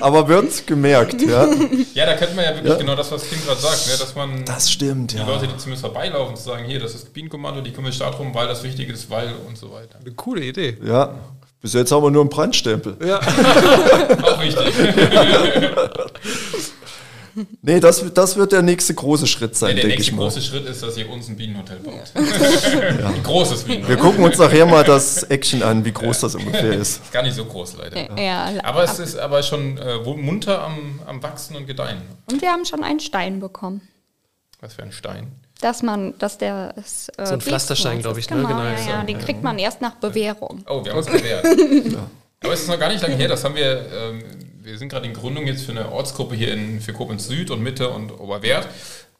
Aber wird gemerkt, ja. ja, da könnte man ja wirklich Ja. genau das, was Kim gerade sagt, ne, dass man Das stimmt, die ja. Leute, die zumindest vorbeilaufen, zu sagen, hier, das ist Bienenkommando, die kümmern sich darum, weil das wichtig ist, weil und so weiter. Eine coole Idee. Ja. Bis jetzt haben wir nur einen Brandstempel. Ja. [laughs] Auch wichtig. [laughs] [laughs] Nee, das, das wird der nächste große Schritt sein, Nee, der denke nächste ich mal. große Schritt ist, dass ihr uns ein Bienenhotel baut. [laughs] Ein großes Wir Bienenhotel. gucken uns nachher mal das Action an, wie groß das ungefähr ist. Ist gar nicht so groß, leider. Ja, Aber es ist aber schon äh, munter am, am Wachsen und Gedeihen. und wir haben schon einen Stein bekommen. Was für ein Stein. Dass man, dass der ist, äh, So ein Pflasterstein, Bieswurz glaub ist. ich, ne? Genau, Genau, ja, ist ja, so. den kriegt man erst nach Bewährung. Oh, wir haben es bewährt. [laughs] Aber es ist noch gar nicht lange her, das haben wir, ähm, wir sind gerade in Gründung jetzt für eine Ortsgruppe hier in, für Koblenz Süd und Mitte und Oberwert,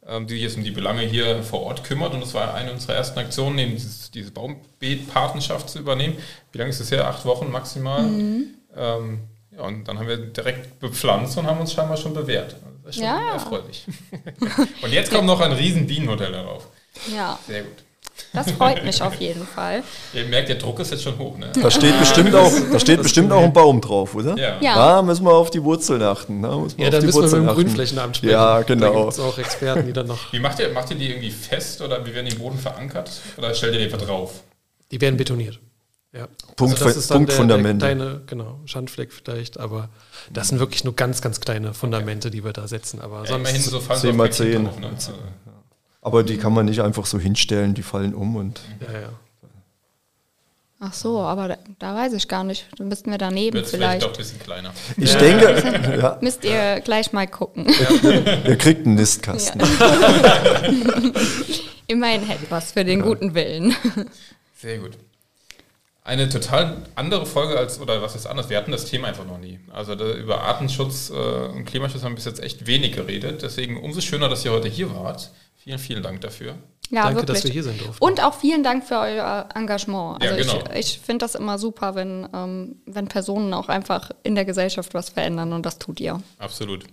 ähm, die sich jetzt um die Belange hier vor Ort kümmert und das war eine unserer ersten Aktionen, eben dieses, diese Baumbeetpatenschaft zu übernehmen. Wie lange ist das her? Acht Wochen maximal. Ähm, ja, und dann haben wir direkt bepflanzt und haben uns scheinbar schon bewährt. Das ist schon Ja. erfreulich. [laughs] und jetzt kommt noch ein riesen Bienenhotel darauf. Ja, Sehr gut. Das freut mich auf jeden Fall. Ihr merkt, der Druck ist jetzt schon hoch, ne? Da steht bestimmt auch, da steht bestimmt auch ein Baum drauf, oder? Ja. Ja. Da müssen wir auf die Wurzeln achten. Da muss man Ja, auf da die müssen wir mit Wurzeln dem achten. Grünflächenamt sprechen. Ja, Da genau. gibt es auch Experten, die dann noch. Wie macht ihr, macht ihr die irgendwie fest oder wie werden die im Boden verankert? Oder stellt ihr die einfach drauf? Die werden betoniert. Ja. Punkt- das ist dann Punktfundamente. Der, der kleine, genau, Schandfleck vielleicht, aber das sind wirklich nur ganz, ganz kleine Fundamente, die wir da setzen. Aber Ja, sonst immerhin so fallen 10 auf mal kein Kind 10. drauf, ne? Also, Aber die kann man nicht einfach so hinstellen, die fallen um und Ja, ja. Ach so, aber da, da weiß ich gar nicht. Dann müssten wir daneben Wird es vielleicht vielleicht. doch ein bisschen kleiner. ich denke, [laughs] ja, Müsst ihr gleich mal gucken. ihr kriegt einen Nistkasten. [laughs] Immerhin hätte was für den guten Willen. Sehr gut. Eine total andere Folge als, oder was ist anders? Wir hatten das Thema einfach noch nie. Also da, über Artenschutz äh, und Klimaschutz haben wir bis jetzt echt wenig geredet. Deswegen umso schöner, dass ihr heute hier wart. Vielen, vielen Dank dafür. Ja, Danke, wirklich. dass wir hier sein durften. Und auch vielen Dank für euer Engagement. Ja, Also genau. ich, ich finde das immer super, wenn, ähm, wenn Personen auch einfach in der Gesellschaft was verändern und das tut ihr. Absolut.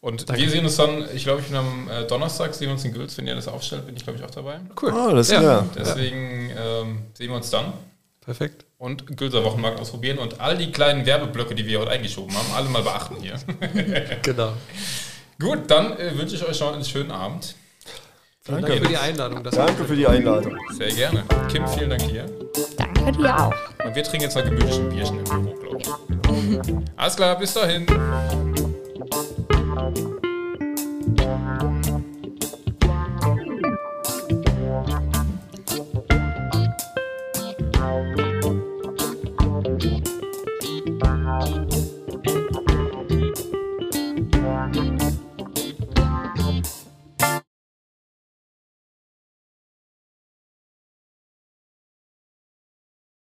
Und Danke. wir sehen uns dann, ich glaube, ich bin am äh, Donnerstag, sehen wir uns in Gülz, wenn ihr das aufstellt, bin ich, glaube ich, auch dabei. Cool. Ah, das ist ja. klar. Deswegen ähm, sehen wir uns dann. Perfekt. und Gülser Wochenmarkt ausprobieren und all die kleinen Werbeblöcke, die wir heute eingeschoben haben, alle mal beachten hier. [laughs] Genau. Gut, dann äh, wünsche ich euch noch einen schönen Abend. Danke. Dank für die Einladung. Danke für die Einladung. Sehr gerne. Kim, vielen Dank dir. Danke dir auch. Und wir trinken jetzt mal gemütlich ein Bierchen im Büro, glaube ich. Alles klar, bis dahin.